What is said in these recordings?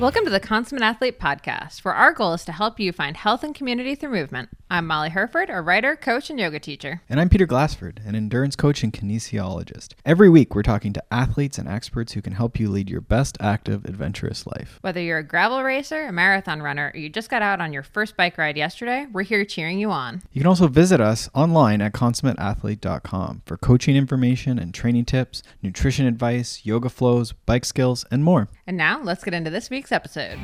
Welcome to the Consummate Athlete Podcast, where our goal is to help you find health and community through movement. I'm Molly Hurford, a writer, coach, and yoga teacher. And I'm Peter Glassford, an endurance coach and kinesiologist. Every week, we're talking to athletes and experts who can help you lead your best active, adventurous life. Whether you're a gravel racer, a marathon runner, or you just got out on your first bike ride yesterday, we're here cheering you on. You can also visit us online at consummateathlete.com for coaching information and training tips, nutrition advice, yoga flows, bike skills, and more. And now, let's get into this week's episode.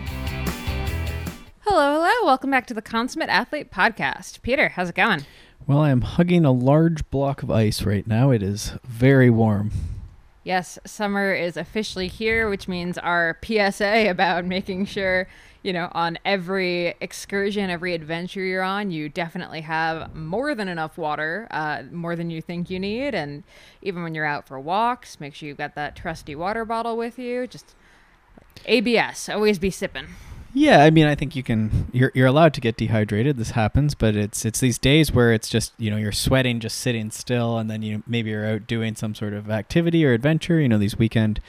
Hello, hello. Welcome back to the Consummate Athlete Podcast. Peter, how's it going? Well, I am hugging a large block of ice right now. It is very warm. Yes, summer is officially here, which means our PSA about making sure, you know, on every excursion, every adventure you're on, you definitely have more than enough water, uh, more than you think you need. And even when you're out for walks, make sure you've got that trusty water bottle with you. Just ABS, always be sipping. Yeah, I mean, I think you can. You're you're allowed to get dehydrated. This happens, but it's it's these days where it's just you know you're sweating just sitting still, and then you maybe you're out doing some sort of activity or adventure. You know these weekend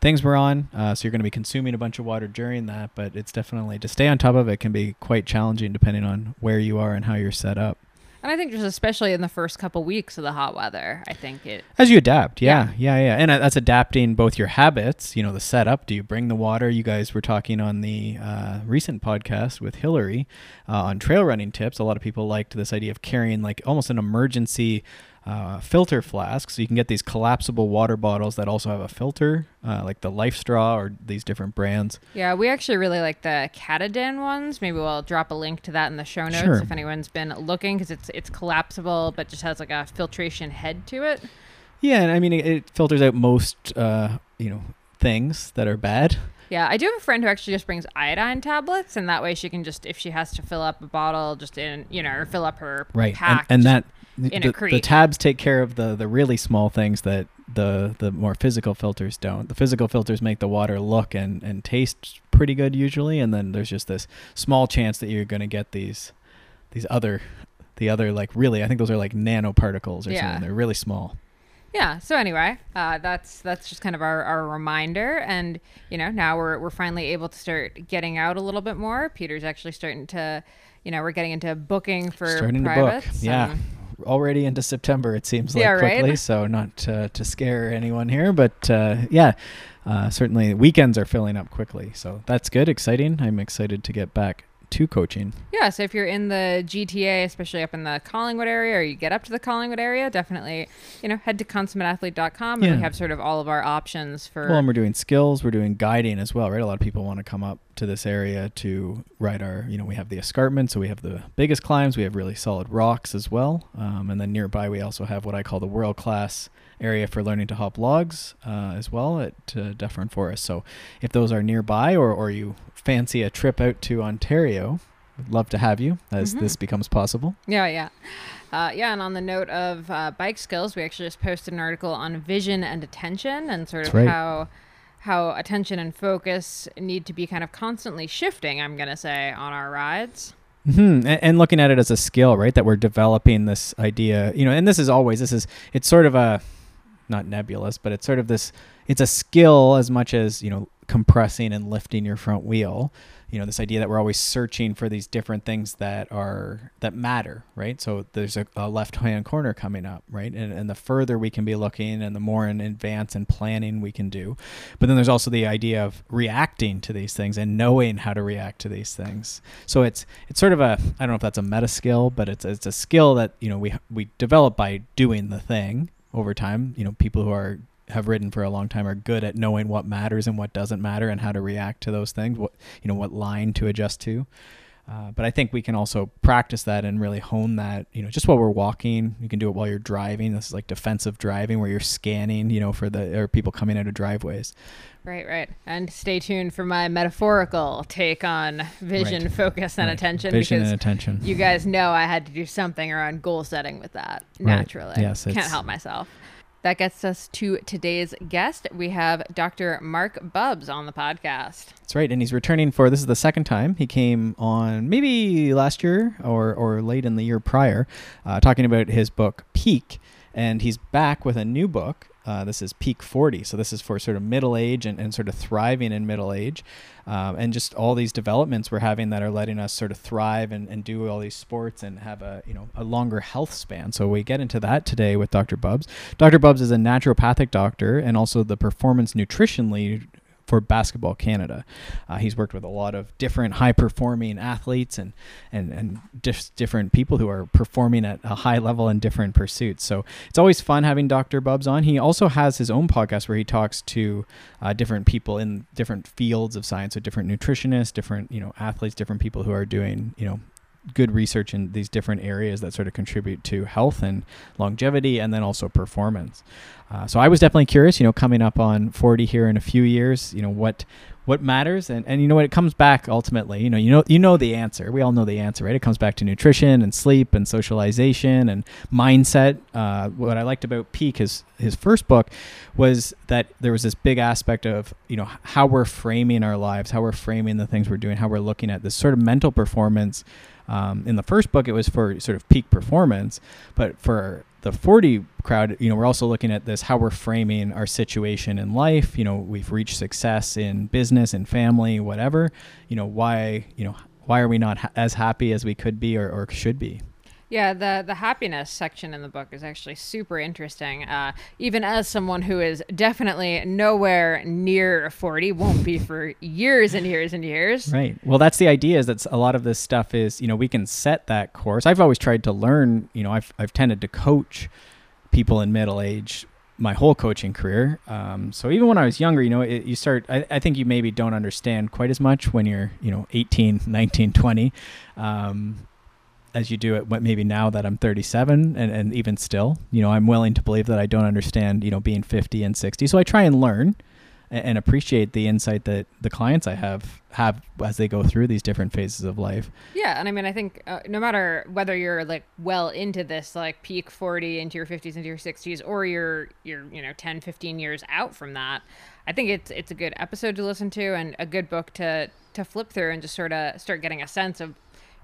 things we're on, uh, so you're going to be consuming a bunch of water during that. But it's definitely to stay on top of it can be quite challenging depending on where you are and how you're set up. And I think just especially in the first couple weeks of the hot weather, I think it as you adapt, yeah, yeah, yeah, yeah. and uh, that's adapting both your habits. You know, the setup. Do you bring the water? You guys were talking on the uh, recent podcast with Hillary uh, on trail running tips. A lot of people liked this idea of carrying like almost an emergency uh, filter flask. So you can get these collapsible water bottles that also have a filter, uh, like the LifeStraw or these different brands. Yeah, we actually really like the Katadyn ones. Maybe we'll drop a link to that in the show notes Sure. if anyone's been looking because it's it's collapsible but just has like a filtration head to it. Yeah, and I mean it, it filters out most uh, you know things that are bad. Yeah, I do have a friend who actually just brings iodine tablets, and that way she can just if she has to fill up a bottle, just in you know, or fill up her right pack, and, and just- that the, a crate. the tabs take care of the the really small things that the the more physical filters don't the physical filters make the water look and and taste pretty good usually and then there's just this small chance that you're going to get these these other the other like really i think those are like nanoparticles or Yeah. something they're really small Yeah. So anyway, uh, that's that's just kind of our, our reminder, and you know now we're we're finally able to start getting out a little bit more. Peter's actually starting to, you know, we're getting into booking for starting to book yeah and- already into september it seems like Yeah, right? quickly so not to, to scare anyone here but uh, yeah uh, certainly weekends are filling up quickly so that's good exciting i'm excited to get back to coaching Yeah, so if you're in the GTA, especially up in the Collingwood area, or you get up to the Collingwood area, definitely, you know, head to consummateathlete.com and Yeah. we have sort of all of our options for. well and we're doing skills we're doing guiding as well right a lot of people want to come up to this area to ride our you know we have the escarpment so we have the biggest climbs we have really solid rocks as well um, and then nearby we also have what i call the world class area for learning to hop logs uh, as well at uh, Dufferin Forest. So if those are nearby or, or you fancy a trip out to Ontario, we'd love to have you as Mhm. this becomes possible. Yeah, yeah. Uh, yeah, and on the note of uh, bike skills, we actually just posted an article on vision and attention and sort of right. how how attention and focus need to be kind of constantly shifting, I'm going to say, on our rides. hmm And, and looking at it as a skill, right? That we're developing this idea, you know, and this is always, this is, it's sort of a, not nebulous, but it's sort of this, it's a skill as much as, you know, compressing and lifting your front wheel. You know, this idea that we're always searching for these different things that are, that matter, right? So there's a, a left hand corner coming up, right? And, and the further we can be looking and the more in advance and planning we can do. But then there's also the idea of reacting to these things and knowing how to react to these things. So it's it's sort of a I don't know if that's a meta skill, but it's it's a skill that you know we we develop by doing the thing over time. You know, people who are have ridden for a long time are good at knowing what matters and what doesn't matter and how to react to those things. What you know, what line to adjust to. Uh, but I think we can also practice that and really hone that. You know, just while we're walking, you can do it while you're driving. This is like defensive driving, where you're scanning. You know, for the or people coming out of driveways. Right, right. And stay tuned for my metaphorical take on vision, Right. focus, and Right. attention. vision because and attention. you guys know I had to do something around goal setting with that Right. naturally. Yes, Can't help myself. That gets us to today's guest. We have Dr. Marc Bubbs on the podcast. That's right, and he's returning for this is the second time he came on, maybe last year or or late in the year prior, uh, talking about his book Peak, and he's back with a new book Uh, this is peak 40. So this is for sort of middle age and, and sort of thriving in middle age. Um, and just all these developments we're having that are letting us sort of thrive and, and do all these sports and have a, you know, a longer health span. So we get into that today with Dr. Bubbs. Dr. Bubbs is a naturopathic doctor and also the performance nutrition lead for Basketball Canada. Uh, he's worked with a lot of different high performing athletes and and and different people who are performing at a high level in different pursuits. So it's always fun having Dr. Bubbs on. He also has his own podcast where he talks to uh, different people in different fields of science, so different nutritionists, different you know athletes, different people who are doing you know good research in these different areas that sort of contribute to health and longevity and then also performance. Uh, so I was definitely curious, you know, coming up on 40 here in a few years, you know, what what matters and, and you know what it comes back ultimately you know you know you know the answer. We all know the answer right? It comes back to nutrition and sleep and socialization and mindset. Uh, what i liked about peak his his first book was that there was this big aspect of you know how we're framing our lives how we're framing the things we're doing how we're looking at this sort of mental performance um, in the first book, it was for sort of peak performance, but for the 40 crowd, you know, we're also looking at this how we're framing our situation in life. You know, we've reached success in business and family, whatever. You know, why, you know, why are we not ha- as happy as we could be or, or should be? Yeah, the the happiness section in the book is actually super interesting. Uh, even as someone who is definitely nowhere near forty, won't be for years and years and years. Right. Well, that's the idea. Is that a lot of this stuff is you know we can set that course. I've always tried to learn. You know, I've I've tended to coach people in middle age my whole coaching career. Um, so even when I was younger, you know, it, you start, I, I, think you maybe don't understand quite as much when you're, you know, 18, 19, 20. Um, as you do it maybe now that I'm 37 and, and even still, you know, I'm willing to believe that I don't understand, you know, being 50 and 60. So I try and learn and, and appreciate the insight that the clients I have have as they go through these different phases of life. Yeah, and I mean, I think uh, no matter whether you're like well into this, like peak 40 into your 50s into your 60s, or you're you're you know 10, 15 years out from that, I think it's it's a good episode to listen to and a good book to to flip through and just sort of start getting a sense of,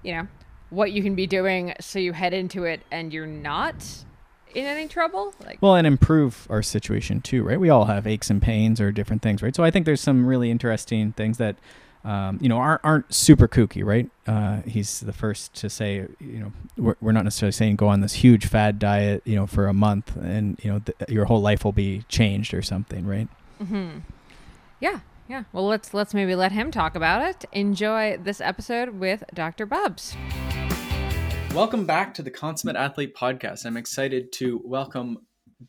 you know, what you can be doing so you head into it and you're not in any trouble? Like well and improve our situation too right? We all have aches and pains or different things right? So i think there's some really interesting things that um, you know aren't, aren't super kooky right? Uh, he's the first to say you know we're, we're not necessarily saying go on this huge fad diet you know for a month and you know th- your whole life will be changed or something right? Mm-hmm. yeah yeah. Well, let's let's maybe let him talk about it. Enjoy this episode with Dr. Bubbs. Welcome back to the Consummate Athlete podcast. I'm excited to welcome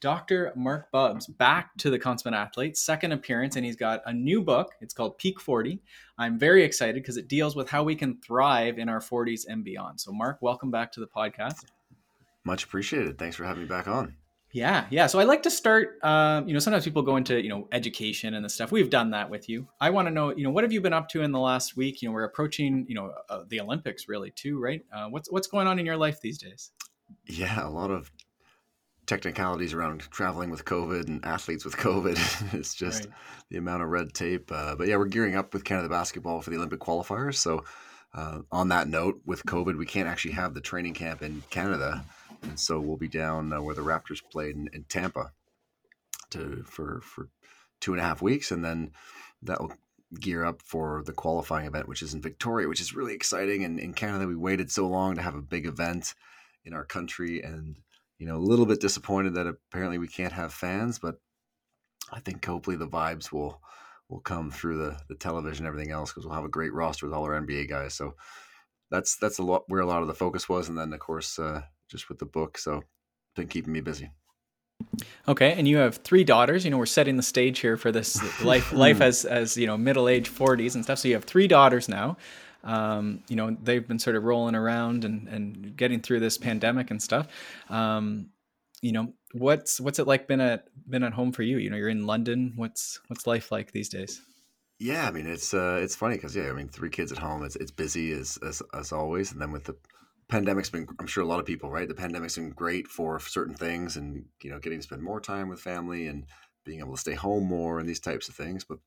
Dr. Marc Bubbs back to the Consummate Athlete, second appearance, and he's got a new book. It's called Peak 40. I'm very excited because it deals with how we can thrive in our 40s and beyond. So, Marc, welcome back to the podcast. Much appreciated. Thanks for having me back on. Yeah, yeah. So I like to start. Um, you know, sometimes people go into you know education and the stuff. We've done that with you. I want to know, you know, what have you been up to in the last week? You know, we're approaching, you know, uh, the Olympics really too, right? Uh, what's what's going on in your life these days? Yeah, a lot of technicalities around traveling with COVID and athletes with COVID. it's just right. the amount of red tape. Uh, but yeah, we're gearing up with Canada basketball for the Olympic qualifiers. So uh, on that note, with COVID, we can't actually have the training camp in Canada and so we'll be down uh, where the Raptors played in, in, Tampa to for for two and a half weeks, and then that will gear up for the qualifying event, which is in Victoria, which is really exciting. And in Canada, we waited so long to have a big event in our country, and you know, a little bit disappointed that apparently we can't have fans, but I think hopefully the vibes will will come through the the television, and everything else, because we'll have a great roster with all our NBA guys. So that's that's a lot where a lot of the focus was, and then of course uh, just with the book. So been keeping me busy. Okay, and you have three daughters. You know, we're setting the stage here for this life life as as you know middle age forties and stuff. So you have three daughters now. Um, you know, they've been sort of rolling around and and getting through this pandemic and stuff. Um, you know, what's what's it like been at been at home for you? You know, you're in London. What's what's life like these days? Yeah, I mean it's uh, it's funny because yeah, I mean three kids at home. It's it's busy as, as as always, and then with the pandemic's been i'm sure a lot of people right the pandemic's been great for certain things and you know getting to spend more time with family and being able to stay home more and these types of things but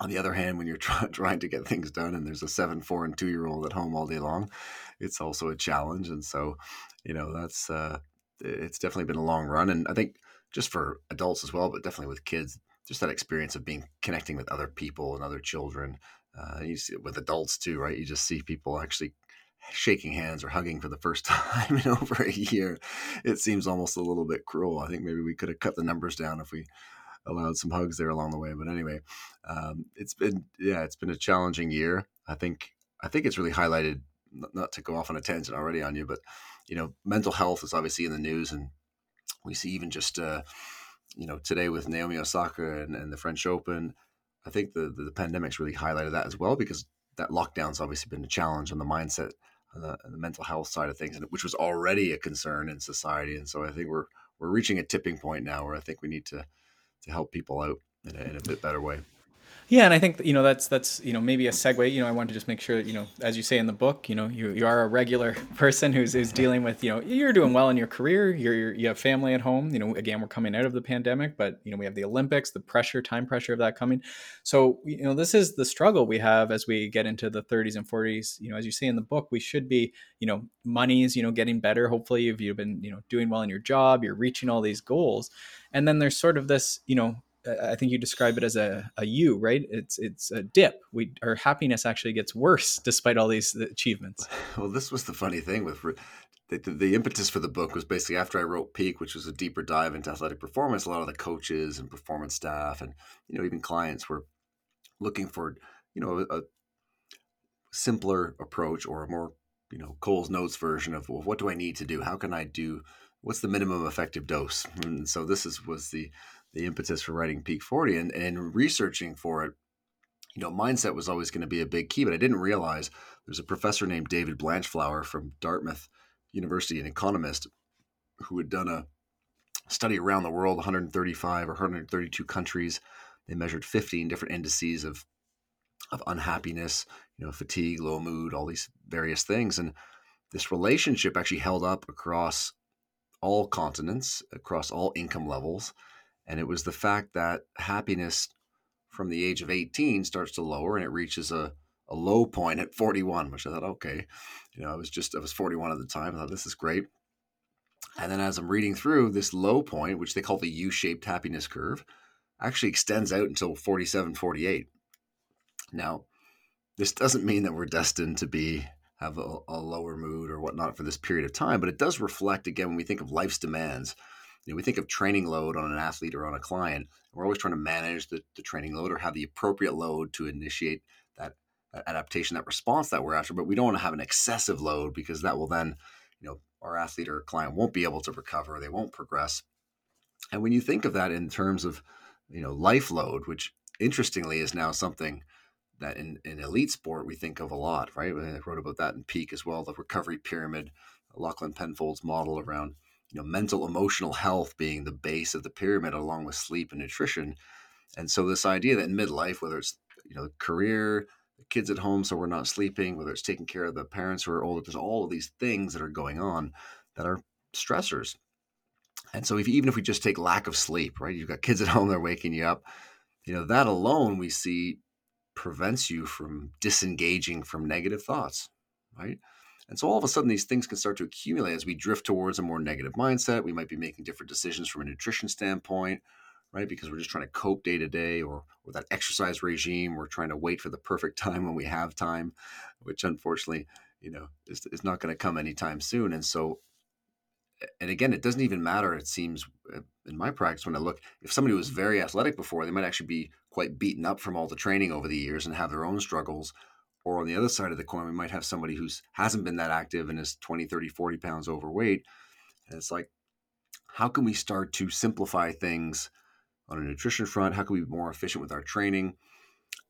on the other hand when you're try- trying to get things done and there's a seven four and two year old at home all day long it's also a challenge and so you know that's uh it's definitely been a long run and i think just for adults as well, but definitely with kids, just that experience of being connecting with other people and other children. Uh, you see it with adults too, right? You just see people actually shaking hands or hugging for the first time in over a year. It seems almost a little bit cruel. I think maybe we could have cut the numbers down if we allowed some hugs there along the way. But anyway, um, it's been yeah, it's been a challenging year. I think I think it's really highlighted. Not to go off on a tangent already on you, but you know, mental health is obviously in the news, and we see even just uh, you know today with Naomi Osaka and, and the French Open. I think the, the the pandemic's really highlighted that as well because that lockdown's obviously been a challenge on the mindset on the, the mental health side of things, and which was already a concern in society. And so I think we're we're reaching a tipping point now where I think we need to to help people out in a, in a bit better way. Yeah, and I think you know that's that's you know maybe a segue. You know, I want to just make sure that you know, as you say in the book, you know, you, you are a regular person who's who's dealing with you know you're doing well in your career. You're, you're you have family at home. You know, again, we're coming out of the pandemic, but you know we have the Olympics, the pressure, time pressure of that coming. So you know this is the struggle we have as we get into the 30s and 40s. You know, as you say in the book, we should be you know money's you know getting better. Hopefully, if you've been you know doing well in your job, you're reaching all these goals, and then there's sort of this you know I think you describe it as a, a U, right? It's it's a dip. We our happiness actually gets worse despite all these achievements. Well, this was the funny thing with the, the, impetus for the book was basically after I wrote Peak, which was a deeper dive into athletic performance. A lot of the coaches and performance staff, and you know even clients were looking for you know a, a simpler approach or a more you know Cole's Notes version of well, what do I need to do? How can I do? What's the minimum effective dose? And so this is was the the impetus for writing Peak 40 and, and researching for it. You know, mindset was always going to be a big key, but I didn't realize there's a professor named David Blanchflower from Dartmouth University, an economist, who had done a study around the world, 135 or 132 countries. They measured 15 different indices of of unhappiness, you know, fatigue, low mood, all these various things, and this relationship actually held up across all continents, across all income levels, and it was the fact that happiness from the age of 18 starts to lower and it reaches a, a low point at 41, which I thought, okay, you know, I was just, I was 41 at the time. I thought, this is great. And then as I'm reading through this low point, which they call the U shaped happiness curve, actually extends out until 47, 48. Now, this doesn't mean that we're destined to be have a, a, lower mood or whatnot for this period of time, but it does reflect again when we think of life's demands you know, we think of training load on an athlete or on a client. We're always trying to manage the, the training load or have the appropriate load to initiate that, adaptation, that response that we're after. But we don't want to have an excessive load because that will then, you know, our athlete or client won't be able to recover. They won't progress. And when you think of that in terms of, you know, life load, which interestingly is now something that in, in elite sport we think of a lot, right? I wrote about that in Peak as well, the recovery pyramid, Lachlan Penfold's model around you know mental emotional health being the base of the pyramid along with sleep and nutrition. And so this idea that in midlife whether it's you know career kids at home so we're not sleeping whether it's taking care of the parents who are older there's all of these things that are going on that are stressors. And so if even if we just take lack of sleep right you've got kids at home they're waking you up you know that alone we see prevents you from disengaging from negative thoughts right and so all of a sudden, these things can start to accumulate as we drift towards a more negative mindset. We might be making different decisions from a nutrition standpoint, right? Because we're just trying to cope day to day, or or that exercise regime. We're trying to wait for the perfect time when we have time, which unfortunately, you know, is, is not going to come anytime soon. And so, and again, it doesn't even matter. It seems uh, in my practice when I look, if somebody was very athletic before, they might actually be quite beaten up from all the training over the years and have their own struggles or on the other side of the coin we might have somebody who's hasn't been that active and is 20 30 40 pounds overweight. And it's like how can we start to simplify things on a nutrition front? How can we be more efficient with our training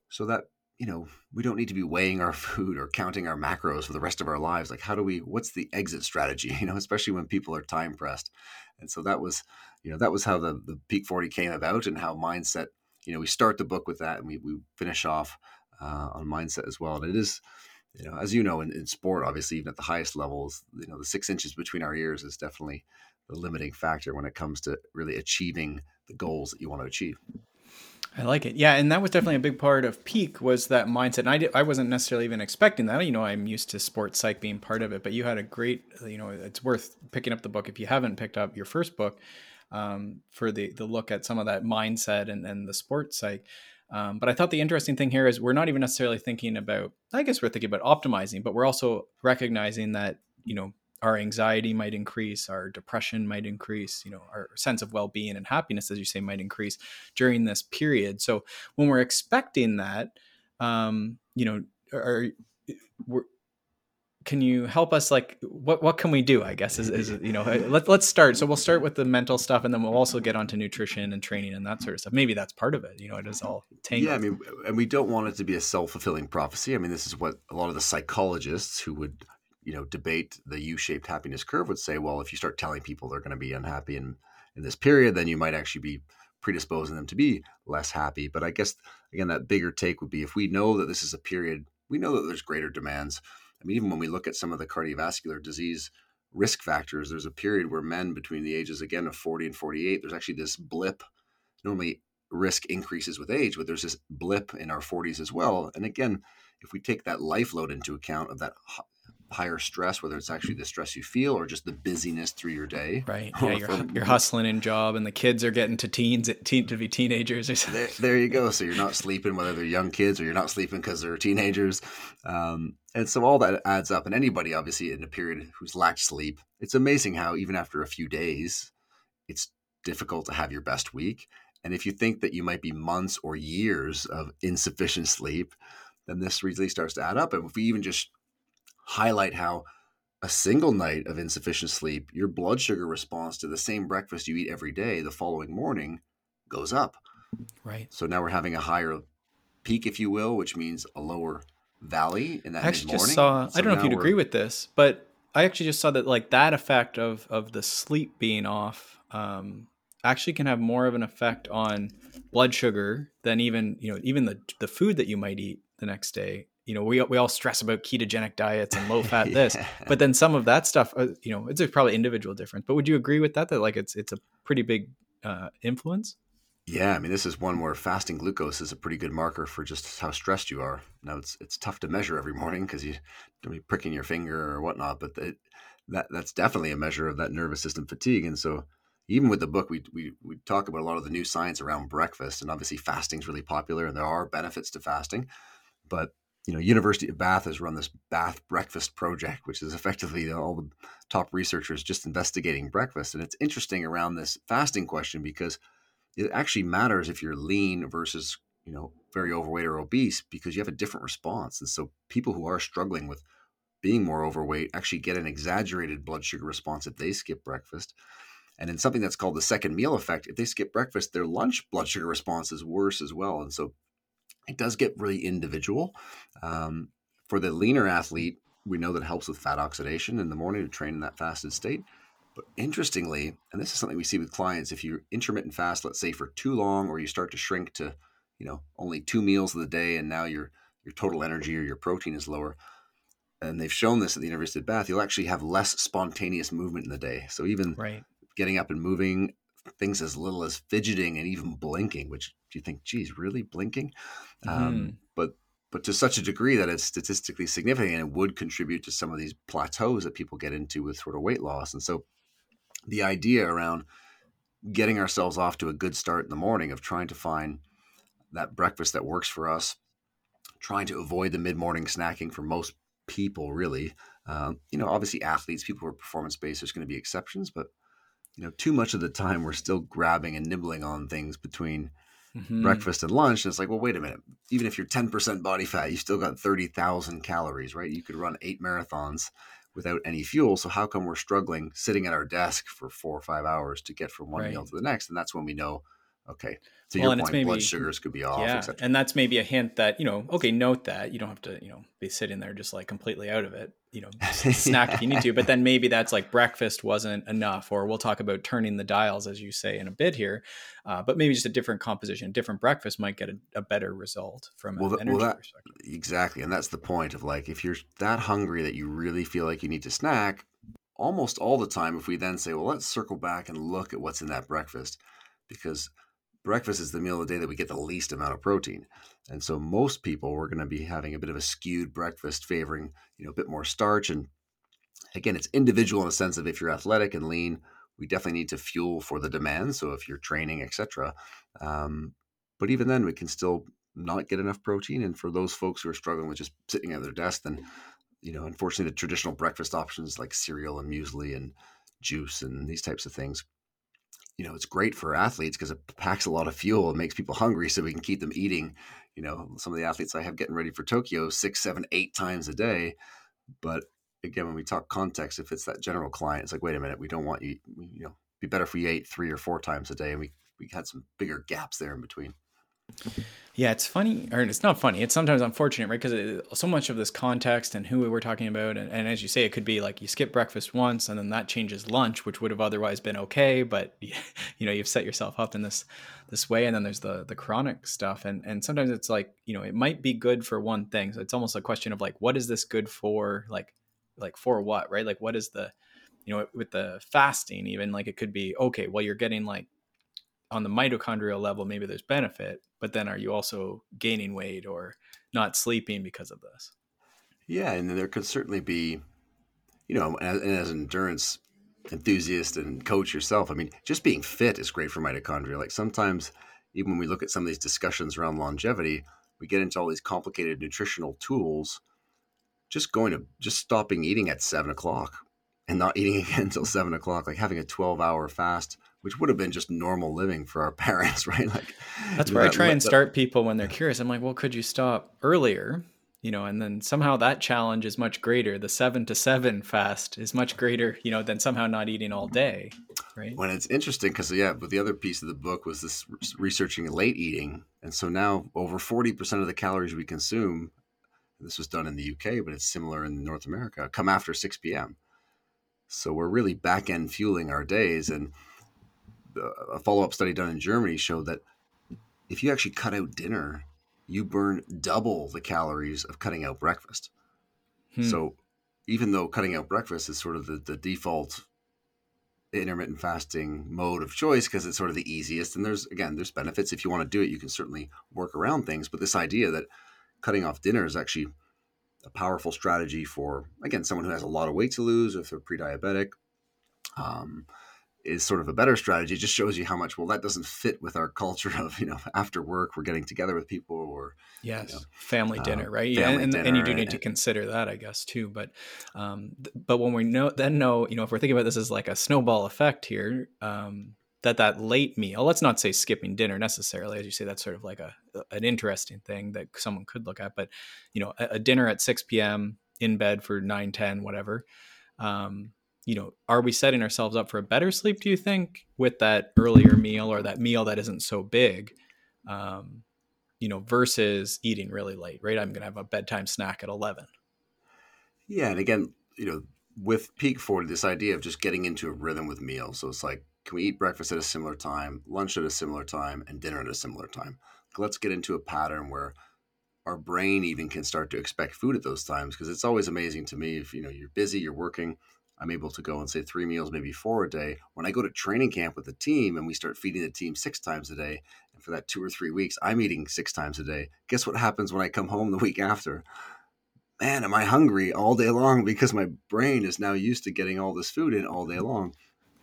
so that you know we don't need to be weighing our food or counting our macros for the rest of our lives? Like how do we what's the exit strategy you know especially when people are time pressed? And so that was you know that was how the the peak 40 came about and how mindset you know we start the book with that and we, we finish off uh, on mindset as well. And it is, you know, as you know, in, in sport, obviously, even at the highest levels, you know, the six inches between our ears is definitely the limiting factor when it comes to really achieving the goals that you want to achieve. I like it. Yeah, and that was definitely a big part of peak was that mindset. And I did, I wasn't necessarily even expecting that. You know, I'm used to sports psych being part of it, but you had a great, you know, it's worth picking up the book if you haven't picked up your first book um, for the the look at some of that mindset and, and the sports psych. Um, but I thought the interesting thing here is we're not even necessarily thinking about. I guess we're thinking about optimizing, but we're also recognizing that you know our anxiety might increase, our depression might increase, you know, our sense of well-being and happiness, as you say, might increase during this period. So when we're expecting that, um, you know, are we're, can you help us like what what can we do i guess is, is you know let, let's start. So we'll start with the mental stuff and then we'll also get onto nutrition and training and that sort of stuff. Maybe that's part of it you know it is all tangled. yeah i mean and we don't want it to be a self-fulfilling prophecy. I mean this is what a lot of the psychologists who would you know debate the u-shaped happiness curve would say well if you start telling people they're going to be unhappy in in this period then you might actually be predisposing them to be less happy. But i guess again that bigger take would be if we know that this is a period we know that there's greater demands I mean, even when we look at some of the cardiovascular disease risk factors, there's a period where men between the ages again of 40 and 48, there's actually this blip. Normally, risk increases with age, but there's this blip in our 40s as well. And again, if we take that life load into account of that higher stress, whether it's actually the stress you feel or just the busyness through your day. Right. Yeah, you're, you're hustling in job and the kids are getting to teens, teen, to be teenagers or something. There, there, you go. So you're not sleeping, whether they're young kids or you're not sleeping because they're teenagers. Um, and so all that adds up. And anybody, obviously, in a period who's lacked sleep, it's amazing how even after a few days, it's difficult to have your best week. And if you think that you might be months or years of insufficient sleep, then this really starts to add up. And if we even just highlight how a single night of insufficient sleep, your blood sugar response to the same breakfast you eat every day the following morning goes up. Right. So now we're having a higher peak, if you will, which means a lower valley in that I actually just saw. So I don't know if you'd agree with this, but I actually just saw that like that effect of of the sleep being off um, actually can have more of an effect on blood sugar than even you know even the the food that you might eat the next day you know, we, we all stress about ketogenic diets and low fat yeah. this, but then some of that stuff, uh, you know, it's a probably individual difference. But would you agree with that? That like it's it's a pretty big uh, influence. Yeah, I mean, this is one where fasting glucose is a pretty good marker for just how stressed you are. Now, it's it's tough to measure every morning because you don't be pricking your finger or whatnot, but it, that that's definitely a measure of that nervous system fatigue. And so, even with the book, we, we we talk about a lot of the new science around breakfast, and obviously, fasting is really popular, and there are benefits to fasting, but you know, University of Bath has run this Bath Breakfast Project, which is effectively all the top researchers just investigating breakfast. And it's interesting around this fasting question because it actually matters if you're lean versus, you know, very overweight or obese because you have a different response. And so people who are struggling with being more overweight actually get an exaggerated blood sugar response if they skip breakfast. And in something that's called the second meal effect, if they skip breakfast, their lunch blood sugar response is worse as well. And so it does get really individual. Um, for the leaner athlete, we know that helps with fat oxidation in the morning to train in that fasted state. But interestingly, and this is something we see with clients, if you intermittent fast, let's say for too long, or you start to shrink to, you know, only two meals of the day, and now your your total energy or your protein is lower, and they've shown this at the University of Bath, you'll actually have less spontaneous movement in the day. So even right. getting up and moving, things as little as fidgeting and even blinking, which you think, geez, really blinking? Mm-hmm. Um, but but to such a degree that it's statistically significant and would contribute to some of these plateaus that people get into with sort of weight loss. And so the idea around getting ourselves off to a good start in the morning of trying to find that breakfast that works for us, trying to avoid the mid morning snacking for most people, really. Um, you know, obviously, athletes, people who are performance based, there's going to be exceptions, but you know, too much of the time we're still grabbing and nibbling on things between mm-hmm. breakfast and lunch. And it's like, well, wait a minute. Even if you're 10% body fat, you still got 30,000 calories, right? You could run eight marathons without any fuel. So how come we're struggling sitting at our desk for four or five hours to get from one right. meal to the next? And that's when we know, okay, So well, your point, maybe, blood sugars could be off. Yeah, and that's maybe a hint that you know, okay, note that you don't have to, you know, be sitting there just like completely out of it. You know, snack if you need to, but then maybe that's like breakfast wasn't enough, or we'll talk about turning the dials as you say in a bit here. Uh, but maybe just a different composition, different breakfast might get a, a better result from well, an energy well, that, perspective. Exactly, and that's the point of like if you're that hungry that you really feel like you need to snack, almost all the time, if we then say, well, let's circle back and look at what's in that breakfast, because breakfast is the meal of the day that we get the least amount of protein. And so most people we're going to be having a bit of a skewed breakfast favoring, you know, a bit more starch and again, it's individual in the sense of if you're athletic and lean, we definitely need to fuel for the demand. So if you're training, etc. Um, but even then, we can still not get enough protein. And for those folks who are struggling with just sitting at their desk, then you know, unfortunately, the traditional breakfast options like cereal and muesli and juice and these types of things, you know, it's great for athletes because it packs a lot of fuel and makes people hungry, so we can keep them eating. You know, some of the athletes I have getting ready for Tokyo six, seven, eight times a day, but again, when we talk context, if it's that general client, it's like, wait a minute, we don't want you, you know, be better if we ate three or four times a day and we, we had some bigger gaps there in between. Yeah, it's funny, or it's not funny. It's sometimes unfortunate, right? Because uh, so much of this context and who we were talking about, and, and, as you say, it could be like you skip breakfast once, and then that changes lunch, which would have otherwise been okay, but you know you've set yourself up in this this way, and then there's the the chronic stuff, and and sometimes it's like you know it might be good for one thing, so it's almost a question of like what is this good for, like like for what, right? Like what is the you know with the fasting even like it could be okay well you're getting like on the mitochondrial level maybe there's benefit but then are you also gaining weight or not sleeping because of this? Yeah and there could certainly be you know as, as an endurance enthusiast and coach yourself i mean just being fit is great for mitochondria. Like sometimes even when we look at some of these discussions around longevity we get into all these complicated nutritional tools just going to just stopping eating at seven o'clock and not eating again until seven o'clock like having a 12 hour fast which would have been just normal living for our parents, right? Like that's where I try and start people when they're curious. I'm like, well, could you stop earlier? You know, and then somehow that challenge is much greater. The seven to seven fast is much greater, you know, than somehow not eating all day, right? When it's interesting because yeah, but the other piece of the book was this researching late eating, and so now over forty percent of the calories we consume, this was done in the UK, but it's similar in North America, come after six p.m. So we're really back end fueling our days and a follow up study done in Germany showed that if you actually cut out dinner, you burn double the calories of cutting out breakfast. Hmm. So even though cutting out breakfast is sort of the, the default intermittent fasting mode of choice because it's sort of the easiest and there's again there's benefits if you want to do it you can certainly work around things but this idea that cutting off dinner is actually a powerful strategy for again someone who has a lot of weight to lose if they're pre-diabetic um, is sort of a better strategy. It just shows you how much well that doesn't fit with our culture of you know after work we're getting together with people or yes you know, family uh, dinner right yeah and, dinner, and, you do need and, to consider that I guess too but um, th- but when we know then know you know if we're thinking about this as like a snowball effect here um, that that late meal let's not say skipping dinner necessarily as you say that's sort of like a an interesting thing that someone could look at but you know a, a dinner at 6 p.m in bed for 9 10 whatever um, you know, are we setting ourselves up for a better sleep, do you think, with that earlier meal or that meal that isn't so big, um, you know, versus eating really late, right? I'm going to have a bedtime snack at 11. Yeah. And again, you know, with Peak 40, this idea of just getting into a rhythm with meals. So it's like, can we eat breakfast at a similar time, lunch at a similar time, and dinner at a similar time? Let's get into a pattern where our brain even can start to expect food at those times because it's always amazing to me if you know you're busy you're working I'm able to go and say three meals, maybe four a day. When I go to training camp with the team and we start feeding the team six times a day, and for that two or three weeks, I'm eating six times a day. Guess what happens when I come home the week after? Man, am I hungry all day long because my brain is now used to getting all this food in all day long.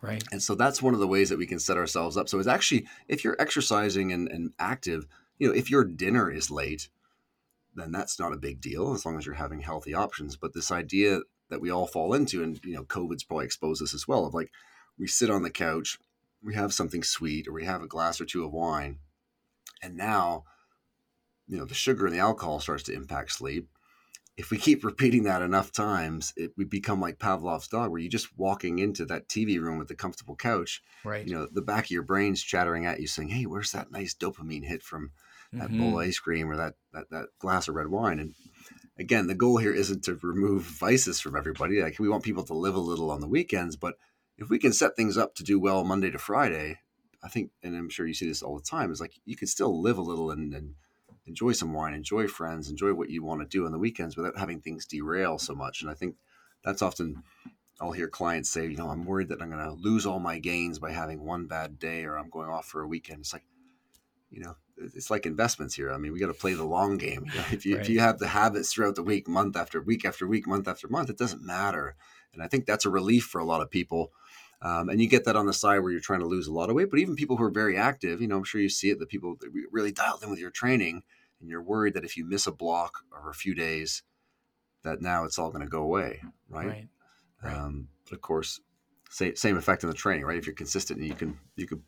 Right. And so that's one of the ways that we can set ourselves up. So it's actually, if you're exercising and, and active, you know, if your dinner is late, then that's not a big deal as long as you're having healthy options. But this idea that we all fall into, and you know, COVID's probably exposed us as well. Of like, we sit on the couch, we have something sweet, or we have a glass or two of wine, and now, you know, the sugar and the alcohol starts to impact sleep. If we keep repeating that enough times, it, we become like Pavlov's dog, where you're just walking into that TV room with the comfortable couch. Right. You know, the back of your brain's chattering at you, saying, "Hey, where's that nice dopamine hit from that mm-hmm. bowl of ice cream or that, that that glass of red wine?" And again, the goal here isn't to remove vices from everybody. Like we want people to live a little on the weekends, but if we can set things up to do well Monday to Friday, I think, and I'm sure you see this all the time, is like you can still live a little and, and enjoy some wine, enjoy friends, enjoy what you want to do on the weekends without having things derail so much. And I think that's often I'll hear clients say, you know, I'm worried that I'm going to lose all my gains by having one bad day or I'm going off for a weekend. It's like, you know, it's like investments here. I mean, we got to play the long game. You know, if you right. if you have the habits throughout the week, month after week after week, month after month, it doesn't matter. And I think that's a relief for a lot of people. Um, and you get that on the side where you're trying to lose a lot of weight. But even people who are very active, you know, I'm sure you see it, the people that really dialed in with your training, and you're worried that if you miss a block or a few days, that now it's all going to go away, right? Right. right. Um, but of course, same, same effect in the training, right? If you're consistent, and you can you could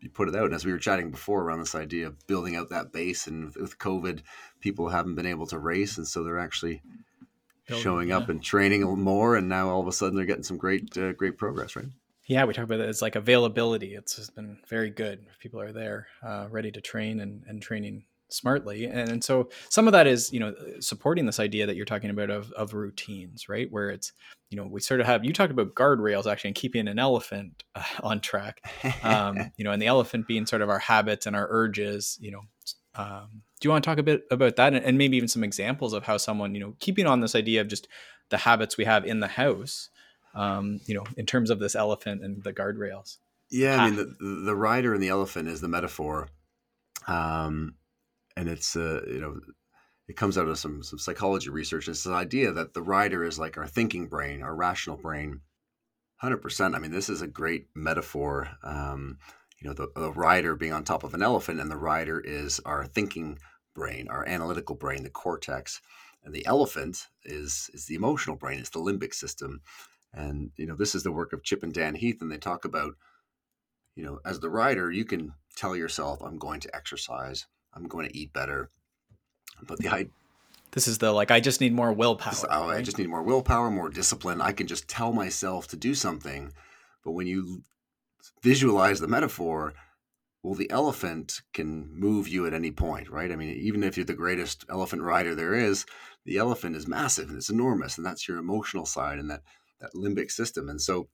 you put it out. And as we were chatting before around this idea of building out that base, and with, COVID, people haven't been able to race, and so they're actually Building, showing yeah. up and training more, and now all of a sudden they're getting some great uh, great progress, right? Yeah, we talk about it as like availability. It's just been very good. People are there, uh, ready to train and, and training smartly. And, and, so some of that is, you know, supporting this idea that you're talking about of, of routines, right? Where it's, you know, we sort of have, you talked about guardrails actually and keeping an elephant uh, on track, um, you know, and the elephant being sort of our habits and our urges, you know, um, do you want to talk a bit about that and, and maybe even some examples of how someone, you know, keeping on this idea of just the habits we have in the house, um, you know, in terms of this elephant and the guardrails. Yeah, I mean, the, the rider and the elephant is the metaphor, um, and it's uh, you know, it comes out of some some psychology research. It's the idea that the rider is like our thinking brain, our rational brain. Hundred percent. I mean, this is a great metaphor. Um, you know, the, the rider being on top of an elephant, and the rider is our thinking brain, our analytical brain, the cortex, and the elephant is is the emotional brain. It's the limbic system and, you know, this is the work of Chip and Dan Heath, and they talk about, you know, as the rider, you can tell yourself, I'm going to exercise, I'm going to eat better. But the this is the like I just need more willpower. This, oh, right? I just need more willpower, more discipline. I can just tell myself to do something. But when you visualize the metaphor, well, the elephant can move you at any point, right? I mean, even if you're the greatest elephant rider there is, the elephant is massive and it's enormous, and that's your emotional side, and that that limbic system. And so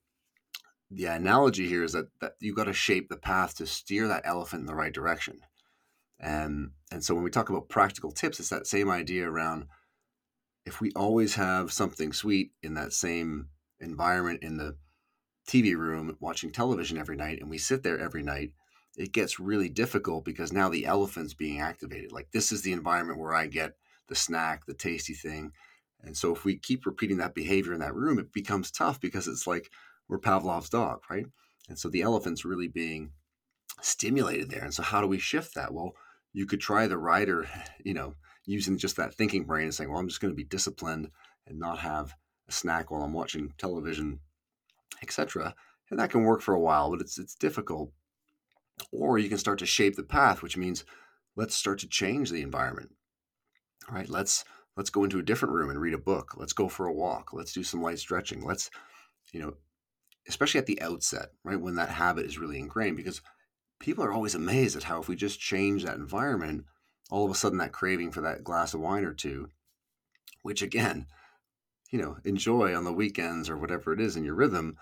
the analogy here is that, that you got to shape the path to steer that elephant in the right direction. And, and so when we talk about practical tips, it's that same idea around if we always have something sweet in that same environment in the TV room watching television every night and we sit there every night, it gets really difficult because now the elephant's being activated. Like this is the environment where I get the snack, the tasty thing. And so if we keep repeating that behavior in that room, it becomes tough because it's like we're Pavlov's dog, right? And so the elephant's really being stimulated there. And so how do we shift that? Well, you could try the rider, you know, using just that thinking brain and saying, well, I'm just going to be disciplined and not have a snack while I'm watching television, etc. And that can work for a while, but it's it's difficult. Or you can start to shape the path, which means let's start to change the environment. All right, let's let's go into a different room and read a book let's go for a walk let's do some light stretching let's you know especially at the outset right when that habit is really ingrained because people are always amazed at how if we just change that environment all of a sudden that craving for that glass of wine or two which again you know enjoy on the weekends or whatever it is in your rhythm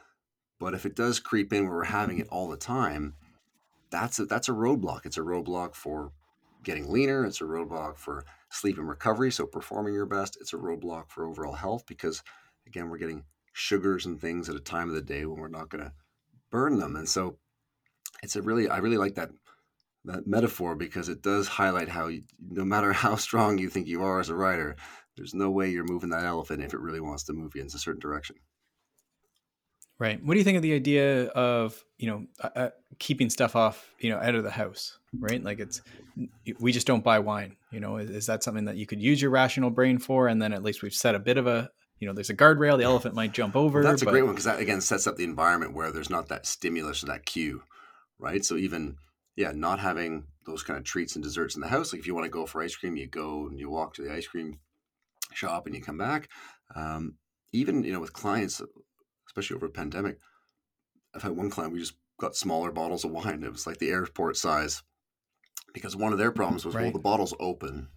but if it does creep in where we're having it all the time that's a that's a roadblock it's a roadblock for getting leaner it's a roadblock for sleep and recovery. So performing your best, it's a roadblock for overall health because again, we're getting sugars and things at a time of the day when we're not going to burn them. And so it's a really, I really like that that metaphor because it does highlight how you, no matter how strong you think you are as a rider, there's no way you're moving that elephant if it really wants to move you in a certain direction. Right. What do you think of the idea of you know uh, uh, keeping stuff off you know out of the house? Right. Like it's we just don't buy wine. You know, is, is, that something that you could use your rational brain for? And then at least we've set a bit of a you know there's a guardrail. The elephant might jump over. Well, that's a great one because that again sets up the environment where there's not that stimulus or that cue. Right. So even yeah, not having those kind of treats and desserts in the house. Like if you want to go for ice cream, you go and you walk to the ice cream shop and you come back. Um, even you know with clients especially over a pandemic. I've had one client we just got smaller bottles of wine. It was like the airport size because one of their problems was right. well the bottle's open.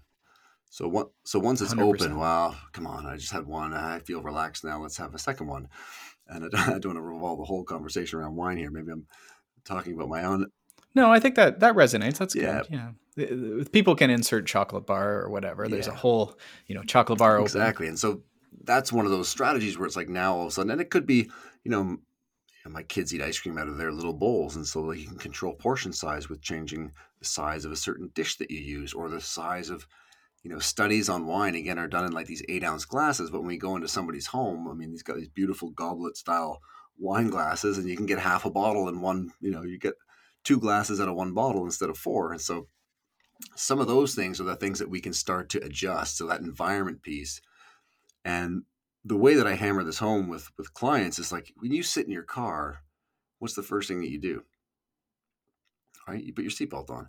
So what? So once it's 100%. open, wow, come on! I just had one. I feel relaxed now. Let's have a second one. And I don't, want to revolve the whole conversation around wine here. Maybe I'm talking about my own. No, I think that that resonates. That's yeah. good. Yeah, people can insert chocolate bar or whatever. There's yeah. a whole, you know, chocolate bar open. Exactly, and so that's one of those strategies where it's like now all of a sudden, and it could be, you know, my kids eat ice cream out of their little bowls, and so you can control portion size with changing the size of a certain dish that you use, or the size of, you know, studies on wine again are done in like these eight ounce glasses. But when we go into somebody's home, I mean, these got these beautiful goblet style wine glasses and you can get half a bottle in one you know you get two glasses out of one bottle instead of four. And so some of those things are the things that we can start to adjust so that environment piece. And the way that i hammer this home with with clients is like when you sit in your car what's the first thing that you do? Right? You put your seatbelt on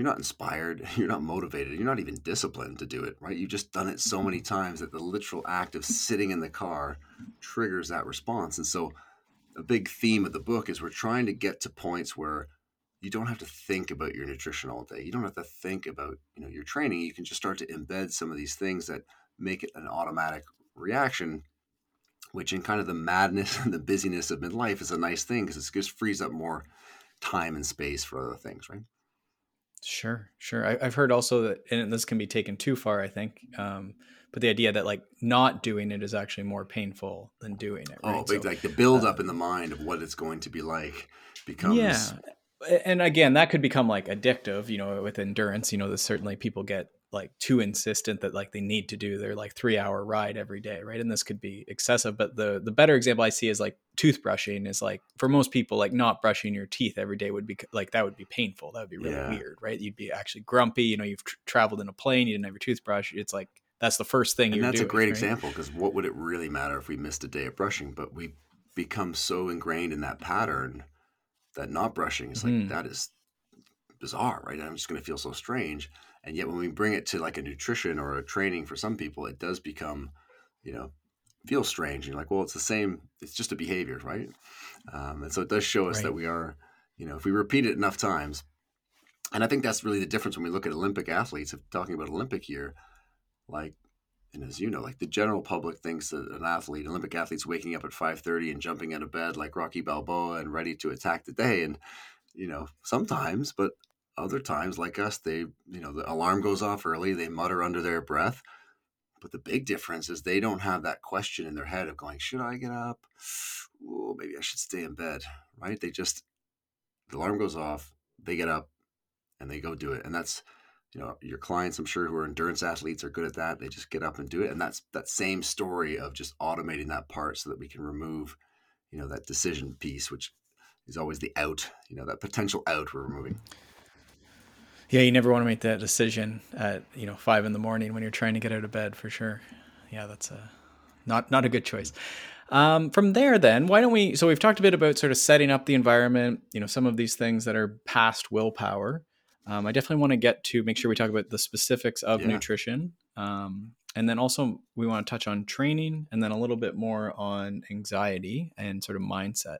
you're not inspired, you're not motivated, you're not even disciplined to do it, right? You've just done it so many mm-hmm. times that the literal act of sitting in the car triggers that response. And so, a big theme of the book is we're trying to get to points where you don't have to think about your nutrition all day. You don't have to think about, you know, your training. You can just start to embed some of these things that make it an automatic reaction, which in kind of the madness and the busyness of midlife is a nice thing because it just frees up more time and space for other things, right? Sure, sure. I, have heard also that, and this can be taken too far, I think. Um, but the idea that like not doing it is actually more painful than doing it. Right? Oh, so, like the build up uh, in the mind of what it's going to be like becomes. Yeah, and again, that could become like addictive. You know, with endurance, you know, there's certainly people get like too insistent that like they need to do their like three hour ride every day right? And this could be excessive but the the better example i see is like toothbrushing is like for most people like not brushing your teeth every day would be like that would be painful. That would be really yeah. weird right? You'd be actually grumpy you know you've tr- traveled in a plane you didn't have your toothbrush. It's like that's the first thing and that's doing, a great right? example because what would it really matter if we missed a day of brushing? But we become so ingrained in that pattern that not brushing is like mm. that is bizarre right? I'm just going to feel so strange and yet when we bring it to like a nutrition or a training for some people it does become you know feel strange. And you're like well it's the same it's just a behavior right? Um, and so it does show us right. that we are you know if we repeat it enough times and i think that's really the difference when we look at olympic athletes if talking about olympic year like and as you know like the general public thinks that an athlete olympic athletes waking up at 5.30 and jumping out of bed like rocky balboa and ready to attack the day. And you know sometimes but other times, like us, they, you know, the alarm goes off early, they mutter under their breath. But the big difference is they don't have that question in their head of going, should I get up? Oh, maybe I should stay in bed, right? They just, the alarm goes off, they get up and they go do it. And that's, you know, your clients, I'm sure, who are endurance athletes are good at that. They just get up and do it. And that's that same story of just automating that part so that we can remove, you know, that decision piece, which is always the out, you know, that potential out we're removing. Yeah, you never want to make that decision at you know five in the morning when you're trying to get out of bed for sure. Yeah, that's a not not a good choice. Um, from there, then why don't we? So we've talked a bit about sort of setting up the environment. You know, some of these things that are past willpower. Um, I definitely want to get to make sure we talk about the specifics of yeah. nutrition. Um, and then also we want to touch on training and then a little bit more on anxiety and sort of mindset.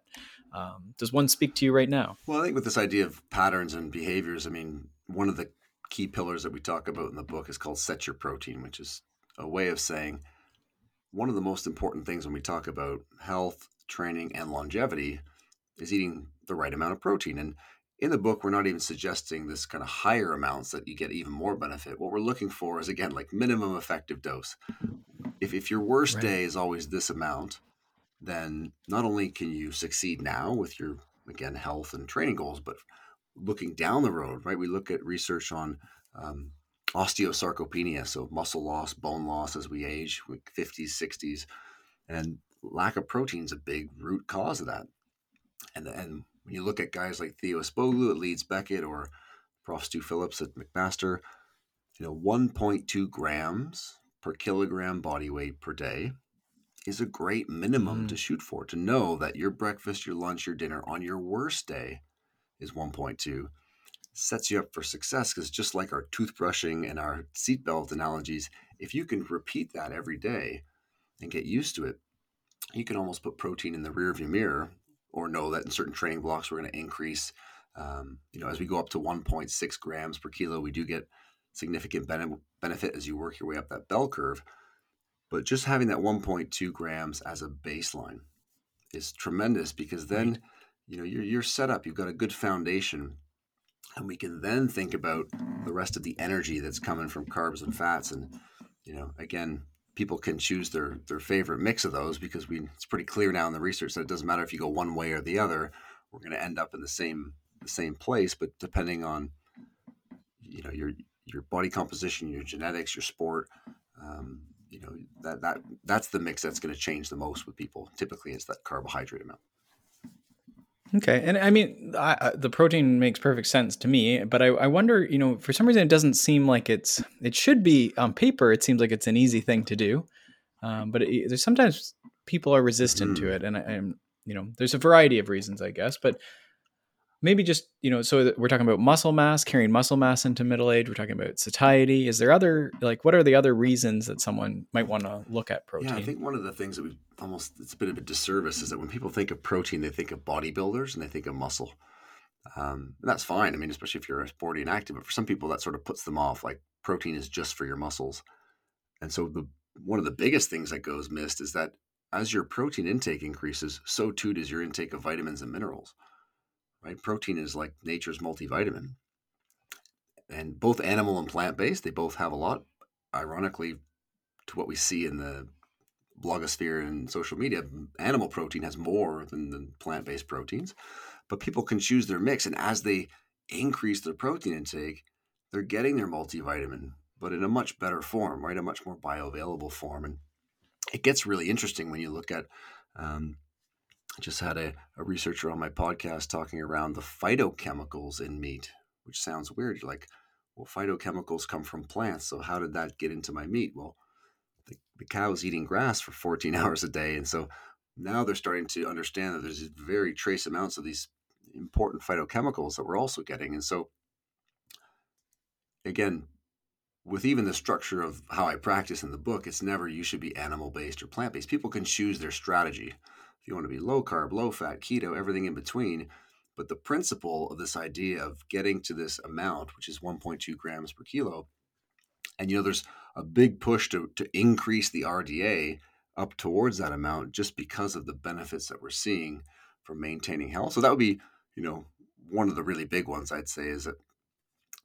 Um, does one speak to you right now? Well, I think with this idea of patterns and behaviors, I mean, one of the key pillars that we talk about in the book is called set your protein, which is a way of saying one of the most important things when we talk about health, training, and longevity is eating the right amount of protein. And in the book, we're not even suggesting this kind of higher amounts that you get even more benefit. What we're looking for is, again, like minimum effective dose. If, if your worst right. day is always this amount, then not only can you succeed now with your, again, health and training goals, but looking down the road, right? We look at research on um, osteosarcopenia, so muscle loss, bone loss as we age, like 50s, 60s, and lack of protein is a big root cause of that. And and when you look at guys like Theo Ispoglou at Leeds Beckett or Prof. Stu Phillips at McMaster, you know, 1.2 grams per kilogram body weight per day is a great minimum mm. to shoot for. To know that your breakfast, your lunch, your dinner on your worst day is 1.2 sets you up for success because just like our toothbrushing and our seatbelt analogies, if you can repeat that every day and get used to it, you can almost put protein in the rear view mirror or know that in certain training blocks we're going to increase. Um, you know, as we go up to 1.6 grams per kilo, we do get significant benefit as you work your way up that bell curve. But just having that 1.2 grams as a baseline is tremendous because then. Right you know you're, you're set up you've got a good foundation and we can then think about the rest of the energy that's coming from carbs and fats and you know again people can choose their their favorite mix of those because we it's pretty clear now in the research that it doesn't matter if you go one way or the other we're going to end up in the same the same place but depending on you know your your body composition your genetics your sport um, you know that that that's the mix that's going to change the most with people. Typically, it's that carbohydrate amount. Okay, and I mean, I, the protein makes perfect sense to me, but I, I, wonder, you know, for some reason, it doesn't seem like it's. It should be on paper. It seems like it's an easy thing to do, um, but it, there's sometimes people are resistant mm-hmm. to it, and I, am you know, there's a variety of reasons, I guess, but maybe just you know so we're talking about muscle mass carrying muscle mass into middle age we're talking about satiety. Is there other like what are the other reasons that someone might want to look at protein yeah i think one of the things that we almost it's a bit of a disservice is that when people think of protein they think of bodybuilders and they think of muscle. Um, and that's fine. I mean especially if you're a sporty and active but for some people that sort of puts them off like protein is just for your muscles. And so the one of the biggest things that goes missed is that as your protein intake increases so too does your intake of vitamins and minerals right? Protein is like nature's multivitamin. And both animal and plant based, they both have a lot. Ironically, to what we see in the blogosphere and social media, animal protein has more than the plant based proteins. But people can choose their mix. And as they increase their protein intake, they're getting their multivitamin, but in a much better form, right? A much more bioavailable form. And it gets really interesting when you look at um, I just had a, a researcher on my podcast talking around the phytochemicals in meat, which sounds weird. You're like, well, phytochemicals come from plants. So how did that get into my meat? Well, the, the cow's eating grass for 14 hours a day. And so now they're starting to understand that there's very trace amounts of these important phytochemicals that we're also getting. And so, again, with even the structure of how I practice in the book, it's never you should be animal based or plant based. People can choose their strategy if you want to be low carb, low fat, keto, everything in between. But the principle of this idea of getting to this amount, which is 1.2 grams per kilo, and you know, there's a big push to, to increase the RDA up towards that amount just because of the benefits that we're seeing from maintaining health. So that would be, you know, one of the really big ones I'd say is that,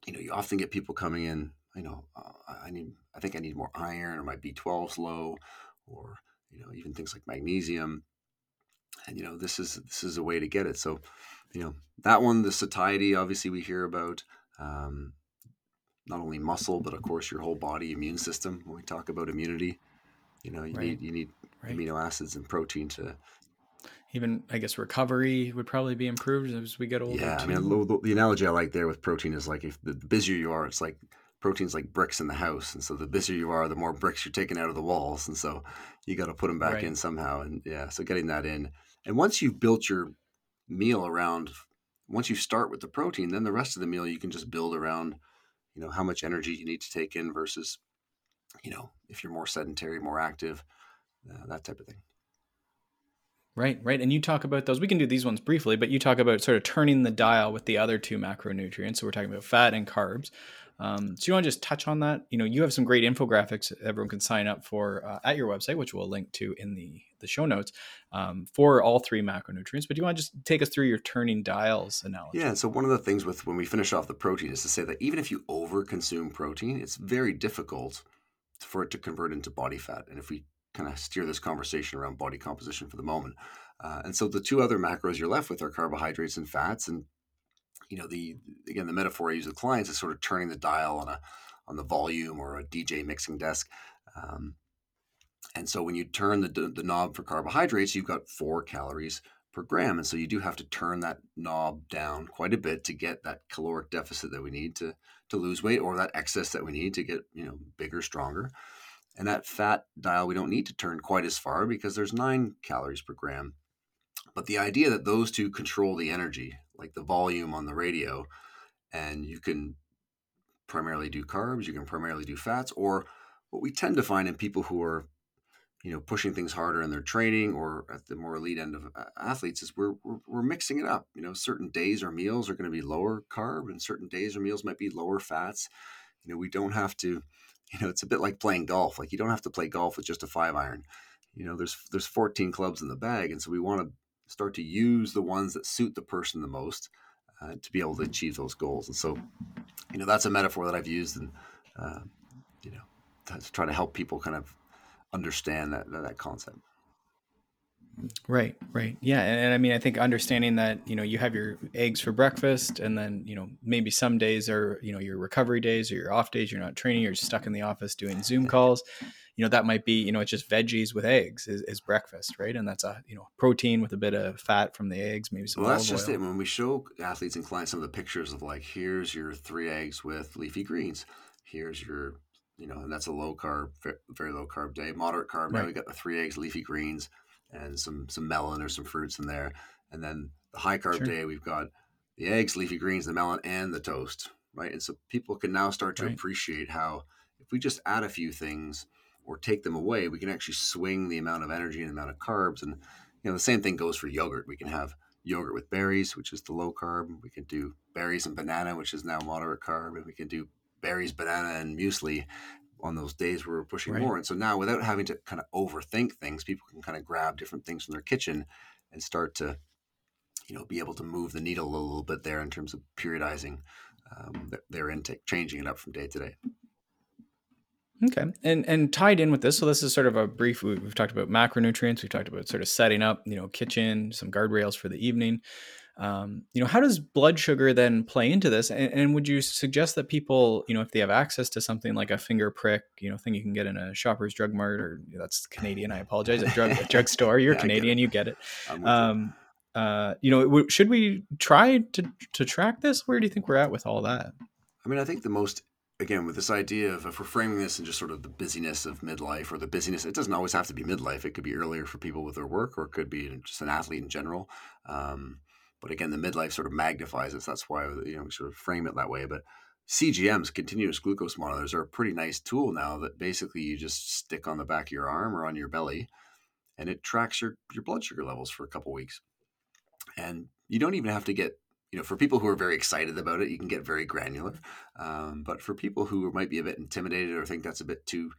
you know, you often get people coming in, you know, uh, I need, I think I need more iron or my B12's low or, you know, even things like magnesium and you know this is this is a way to get it so you know that one the satiety obviously we hear about um, not only muscle but of course your whole body immune system when we talk about immunity you know you right. need you need right. amino acids and protein to even i guess recovery would probably be improved as we get older yeah too. i mean the, the, analogy i like there with protein is like if the busier you are it's like protein's like bricks in the house and so the busier you are the more bricks you're taking out of the walls and so you got to put them back right. in somehow and yeah so getting that in and once you've built your meal around, once you start with the protein, then the rest of the meal you can just build around, you know, how much energy you need to take in versus, you know, if you're more sedentary, more active, uh, that type of thing. Right, right. And you talk about those. We can do these ones briefly, but you talk about sort of turning the dial with the other two macronutrients. So we're talking about fat and carbs. Um, so you want to just touch on that? You know, you have some great infographics everyone can sign up for uh, at your website, which we'll link to in the the show notes um, for all three macronutrients. But do you want to just take us through your turning dials analogy? Yeah. So one of the things with when we finish off the protein is to say that even if you over consume protein, it's very difficult for it to convert into body fat. And if we kind of steer this conversation around body composition for the moment. Uh, and so the two other macros you're left with are carbohydrates and fats. And you know, the again the metaphor I use with clients is sort of turning the dial on a on the volume or a DJ mixing desk. Um, and so when you turn the, the knob for carbohydrates, you've got four calories per gram. And so you do have to turn that knob down quite a bit to get that caloric deficit that we need to, to lose weight or that excess that we need to get, you know, bigger, stronger. And that fat dial, we don't need to turn quite as far because there's nine calories per gram. But the idea that those two control the energy, like the volume on the radio, and you can primarily do carbs, you can primarily do fats, or what we tend to find in people who are, you know, pushing things harder in their training or at the more elite end of uh, athletes is we're, we're, we're mixing it up. You know, certain days or meals are going to be lower carb, and certain days or meals might be lower fats. You know, we don't have to. You know, it's a bit like playing golf. Like you don't have to play golf with just a five iron. You know, there's there's 14 clubs in the bag, and so we want to start to use the ones that suit the person the most uh, to be able to achieve those goals. And so, you know, that's a metaphor that I've used and, uh, you know, to try to help people kind of understand that, that, concept. Right, right. Yeah. And, and, I mean, I think understanding that, you know, you have your eggs for breakfast and then, you know, maybe some days are, you know, your recovery days or your off days, you're not training, you're stuck in the office doing Zoom calls. You know, that might be, you know, it's just veggies with eggs is, is breakfast, right? And that's a, you know, protein with a bit of fat from the eggs, maybe some Well, that's just oil. it. When we show athletes and clients some of the pictures of like, here's your three eggs with leafy greens, here's your, you know, and that's a low carb, very low carb day, moderate carb. Now Right. we got the three eggs, leafy greens, and some some melon or some fruits in there, and then the high carb Sure. day we've got the eggs, leafy greens, the melon, and the toast, right? And so people can now start to Right. appreciate how if we just add a few things or take them away, we can actually swing the amount of energy and amount of carbs. And you know, the same thing goes for yogurt. We can have yogurt with berries, which is the low carb. We can do berries and banana, which is now moderate carb, and we can do berries, banana, and muesli on those days where we're pushing Right. more. And so now, without having to kind of overthink things, people can kind of grab different things from their kitchen and start to, you know, be able to move the needle a little bit there in terms of periodizing um, their intake, changing it up from day to day. Okay, and and tied in with this, so this is sort of a brief. we- We've talked about macronutrients. We've talked about sort of setting up, you know, kitchen, some guardrails for the evening. Um, you know, how does blood sugar then play into this? And, and would you suggest that people, you know, if they have access to something like a finger prick, you know, thing you can get in a Shoppers Drug Mart or that's Canadian, I apologize, a drug a drugstore. You're Yeah, I get Canadian, you get it. Um, uh, you know, w- should we try to to track this? Where do you think we're at with all that? I mean, I think the most again with this idea of if we're framing this in just sort of the busyness of midlife or the busyness, it doesn't always have to be midlife. It could be earlier for people with their work, or it could be just an athlete in general. Um, but again, the midlife sort of magnifies it. So that's why you know we sort of frame it that way. But CGMs, continuous glucose monitors, are a pretty nice tool now that basically you just stick on the back of your arm or on your belly, and it tracks your your blood sugar levels for a couple weeks. And you don't even have to get you know, for people who are very excited about it, you can get very granular. Um, but for people who might be a bit intimidated or think that's a bit too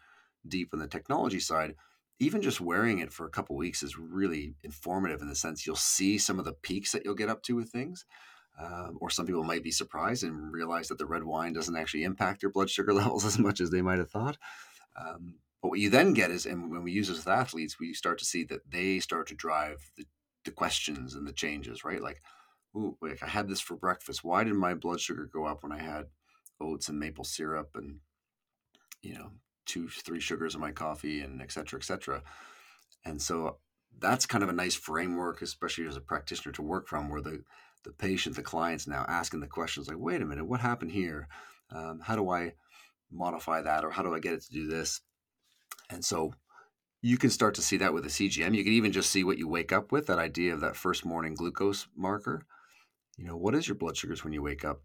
deep on the technology side, even just wearing it for a couple weeks is really informative in the sense you'll see some of the peaks that you'll get up to with things. Um, or some people might be surprised and realize that the red wine doesn't actually impact your blood sugar levels as much as they might have thought. Um, but what you then get is, and when we use this with athletes, we start to see that they start to drive the, the questions and the changes, right? Like, ooh, like I had this for breakfast. Why did my blood sugar go up when I had oats and maple syrup and you know two, three sugars in my coffee and et cetera, et cetera? And so that's kind of a nice framework, especially as a practitioner, to work from, where the the patient, the client's now asking the questions like, wait a minute, what happened here? Um, how do I modify that, or how do I get it to do this? And so you can start to see that with a CGM. You can even just see what you wake up with that idea of that first morning glucose marker you know what is your blood sugars when you wake up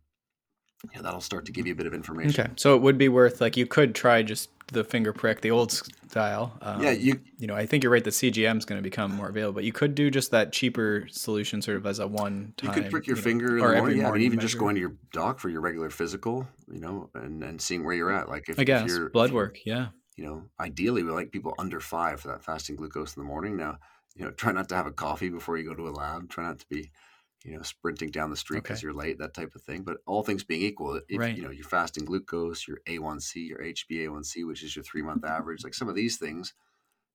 yeah that'll start to give you a bit of information Okay, so it would be worth like you could try just the finger prick, the old style. Um, yeah you you know, I think you're right. The CGM is going to become more available, but you could do just that cheaper solution, sort of as a one time. you could prick your know, finger in or the every morning yeah, and morning even just measure. going to your doc for your regular physical you know and and seeing where you're at like if, I if guess you're blood work. Yeah. you know ideally we like people under five for that fasting glucose in the morning now you know try not to have a coffee before you go to a lab try not to be you know sprinting down the street because Okay. you're late that type of thing but all things being equal if Right. you know your fasting glucose your a1c your hba1c which is your three month average like some of these things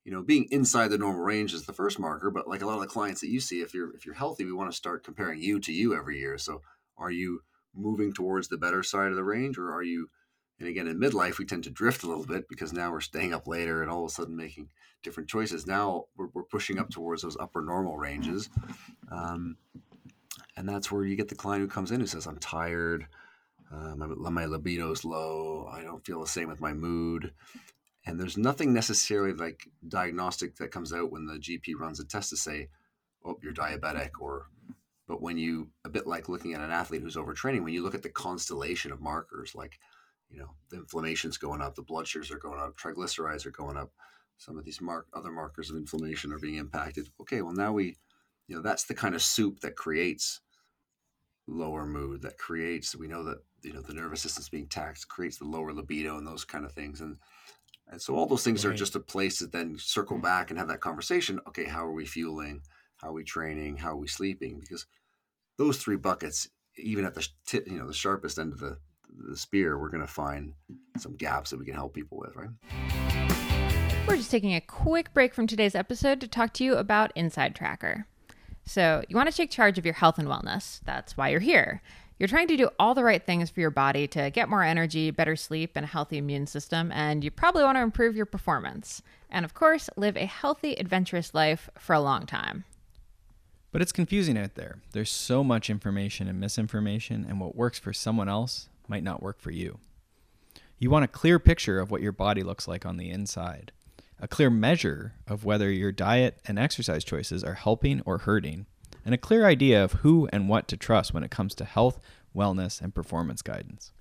you know being inside the normal range is the first marker but like a lot of the clients that you see if you're if you're healthy we want to start comparing you to you every year so are you moving towards the better side of the range or are you and again in midlife we tend to drift a little bit because now we're staying up later and all of a sudden making different choices now we're, we're pushing up towards those upper normal ranges um, and that's where you get the client who comes in who says i'm tired. Uh, my, my libido's low. I don't feel the same with my mood. And there's nothing necessarily like diagnostic that comes out when the gp runs a test to say oh you're diabetic or but when you a bit like looking at an athlete who's overtraining when you look at the constellation of markers like you know the inflammation's going up the blood sugars are going up triglycerides are going up some of these mark other markers of inflammation are being impacted. Okay well now we you know that's the kind of soup that creates lower mood that creates we know that you know the nervous system's being taxed creates the lower libido and those kind of things. And and so all those things are just a place to then circle mm-hmm. back and have that conversation okay how are we fueling? How are we training? How are we sleeping? Because those three buckets even at the sh- tip, you know the sharpest end of the the spear we're going to find some gaps that we can help people with right? We're just taking a quick break from today's episode to talk to you about InsideTracker. So, you want to take charge of your health and wellness. That's why you're here. You're trying to do all the right things for your body to get more energy, better sleep, and a healthy immune system, and you probably want to improve your performance. And of course, live a healthy, adventurous life for a long time. But it's confusing out there. There's so much information and misinformation, and what works for someone else might not work for you. You want a clear picture of what your body looks like on the inside a clear measure of whether your diet and exercise choices are helping or hurting, and a clear idea of who and what to trust when it comes to health, wellness, and performance guidance.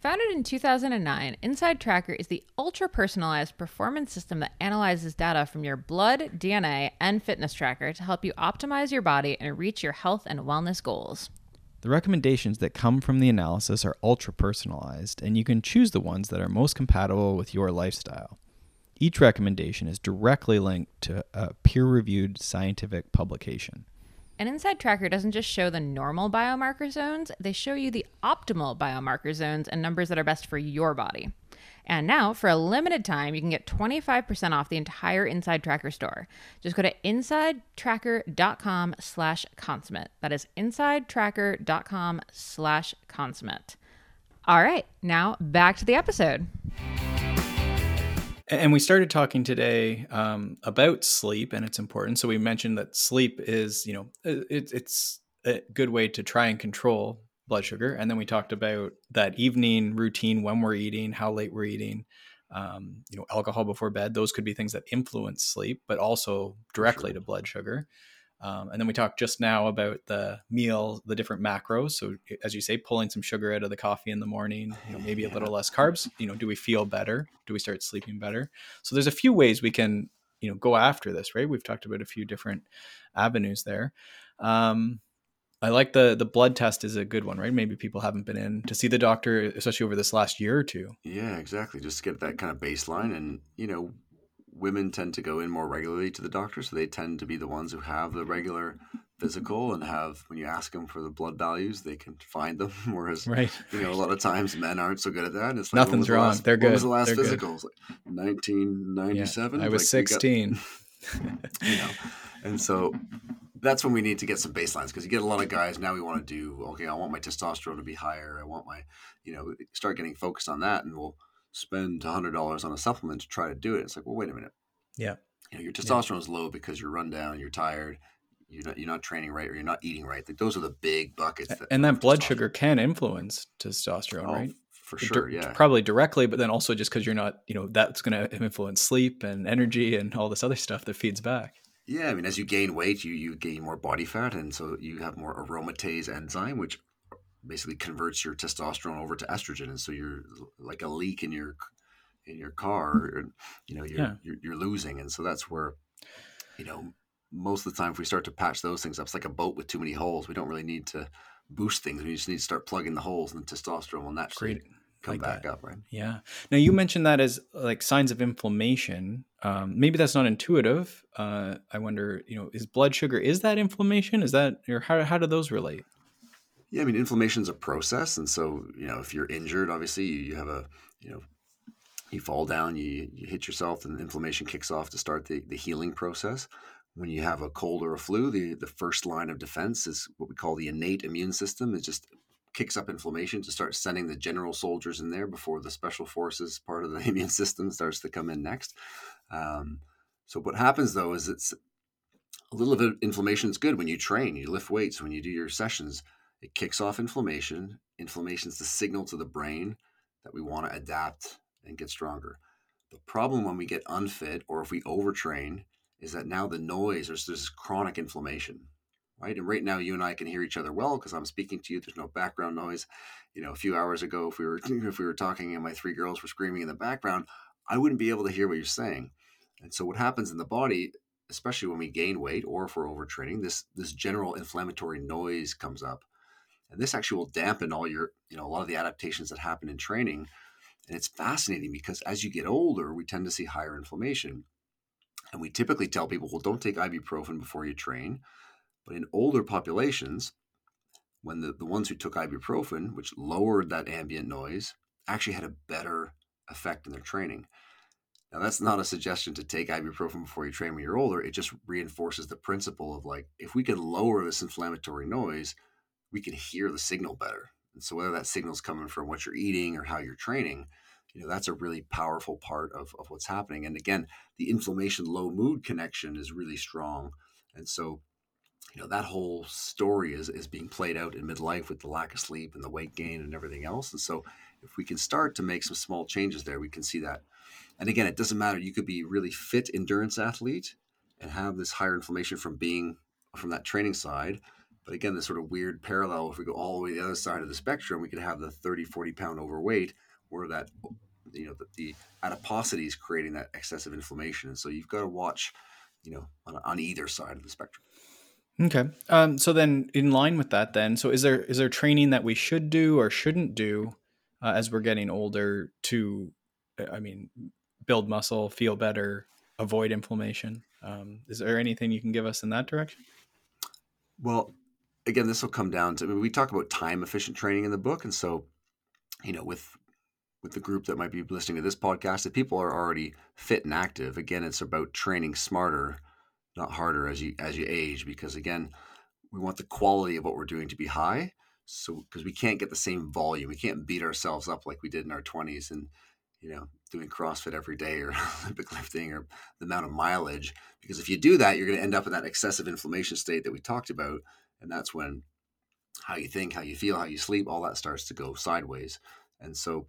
Founded in 2009, InsideTracker is the ultra personalized performance system that analyzes data from your blood, DNA, and fitness tracker to help you optimize your body and reach your health and wellness goals. The recommendations that come from the analysis are ultra personalized, and you can choose the ones that are most compatible with your lifestyle. Each recommendation is directly linked to a peer reviewed scientific publication. An InsideTracker doesn't just show the normal biomarker zones, they show you the optimal biomarker zones and numbers that are best for your body. And now, for a limited time, you can get 25% off the entire InsideTracker store. Just go to insidetracker.com slash consummate. That is insidetracker.com slash consummate. All right, now back to the episode. And we started talking today um, about sleep and its importance. So we mentioned that sleep is, you know, it, it's a good way to try and control blood sugar. And then we talked about that evening routine when we're eating, how late we're eating, um, you know, alcohol before bed. Those could be things that influence sleep, but also directly sure. to blood sugar. Um, and then we talked just now about the meal, the different macros. So as you say, pulling some sugar out of the coffee in the morning, you know, maybe yeah. a little less carbs. You know, do we feel better? Do we start sleeping better? So there's a few ways we can, you know, go after this, right? We've talked about a few different avenues there. Um, I like the the blood test is a good one, right? Maybe people haven't been in to see the doctor, especially over this last year or two. Yeah, exactly. Just get that kind of baseline, and you know, women tend to go in more regularly to the doctor, so they tend to be the ones who have the regular physical and have when you ask them for the blood values, they can find them. Whereas, right, you know, a lot of times men aren't so good at that. it's like, nothing's the wrong. Last, They're good. When was the last They're physical? Like Nineteen ninety seven. I was like sixteen. Got, you know, and so that's when we need to get some baselines because you get a lot of guys now we want to do okay i want my testosterone to be higher i want my you know start getting focused on that and we'll spend $100 on a supplement to try to do it it's like well wait a minute yeah. You know, your testosterone is low because you're run down, you're tired, you're not, you're not training right, or you're not eating right. Like those are the big buckets. That and that blood sugar can influence testosterone, oh, right? For sure, yeah. Probably directly, but then also just because you're not, you know, that's going to influence sleep and energy and all this other stuff that feeds back. Yeah, I mean, as you gain weight, you you gain more body fat, and so you have more aromatase enzyme, which basically converts your testosterone over to estrogen, and so you're like a leak in your in your car, or, you know, you're, yeah. you're, you're losing, and so that's where, you know, most of the time if we start to patch those things up, it's like a boat with too many holes. We don't really need to boost things. We just need to start plugging the holes, and the testosterone will naturally Great. come like back that. up, right? Yeah. Now you mentioned that as like signs of inflammation. Um, maybe that's not intuitive. Uh, I wonder, you know, is blood sugar is that inflammation? Is that or how how do those relate? Yeah, I mean, inflammation is a process, and so you know, if you're injured, obviously you have a you know you fall down, you, you hit yourself, and inflammation kicks off to start the, the healing process. When you have a cold or a flu, the, the first line of defense is what we call the innate immune system. It just kicks up inflammation to start sending the general soldiers in there before the special forces part of the immune system starts to come in next. Um, so what happens though is it's a little bit of inflammation is good when you train, you lift weights, when you do your sessions, it kicks off inflammation. Inflammation is the signal to the brain that we want to adapt and get stronger. The problem when we get unfit or if we overtrain is that now the noise, there's this chronic inflammation, right? And right now, you and I can hear each other well because I'm speaking to you. There's no background noise. You know, a few hours ago, if we were if we were talking and my three girls were screaming in the background, I wouldn't be able to hear what you're saying. And so, what happens in the body, especially when we gain weight or if we're overtraining, this this general inflammatory noise comes up, and this actually will dampen all your, you know, a lot of the adaptations that happen in training and it's fascinating because as you get older, we tend to see higher inflammation. And we typically tell people, well, don't take ibuprofen before you train. But in older populations, when the, the ones who took ibuprofen, which lowered that ambient noise, actually had a better effect in their training. Now, that's not a suggestion to take ibuprofen before you train when you're older. It just reinforces the principle of like, if we can lower this inflammatory noise, we can hear the signal better. And so, whether that signal's coming from what you're eating or how you're training, you know, that's a really powerful part of, of what's happening. And again, the inflammation low mood connection is really strong. And so, you know, that whole story is, is being played out in midlife with the lack of sleep and the weight gain and everything else. And so, if we can start to make some small changes there, we can see that and again, it doesn't matter. You could be really fit endurance athlete and have this higher inflammation from being from that training side. But again, this sort of weird parallel, if we go all the way to the other side of the spectrum, we could have the 30, 40 pound overweight where that, you know, the, the adiposity is creating that excessive inflammation. And so you've got to watch, you know, on, on either side of the spectrum. Okay. Um, so then, in line with that, then, so is there is there training that we should do or shouldn't do uh, as we're getting older to, I mean, build muscle, feel better, avoid inflammation. Um, is there anything you can give us in that direction? Well, again, this will come down to I mean, we talk about time efficient training in the book, and so you know with with the group that might be listening to this podcast, if people are already fit and active, again, it's about training smarter, not harder as you as you age, because again, we want the quality of what we're doing to be high. So because we can't get the same volume, we can't beat ourselves up like we did in our twenties and you know, doing CrossFit every day or Olympic lifting or the amount of mileage. Because if you do that, you're going to end up in that excessive inflammation state that we talked about. And that's when how you think, how you feel, how you sleep, all that starts to go sideways. And so,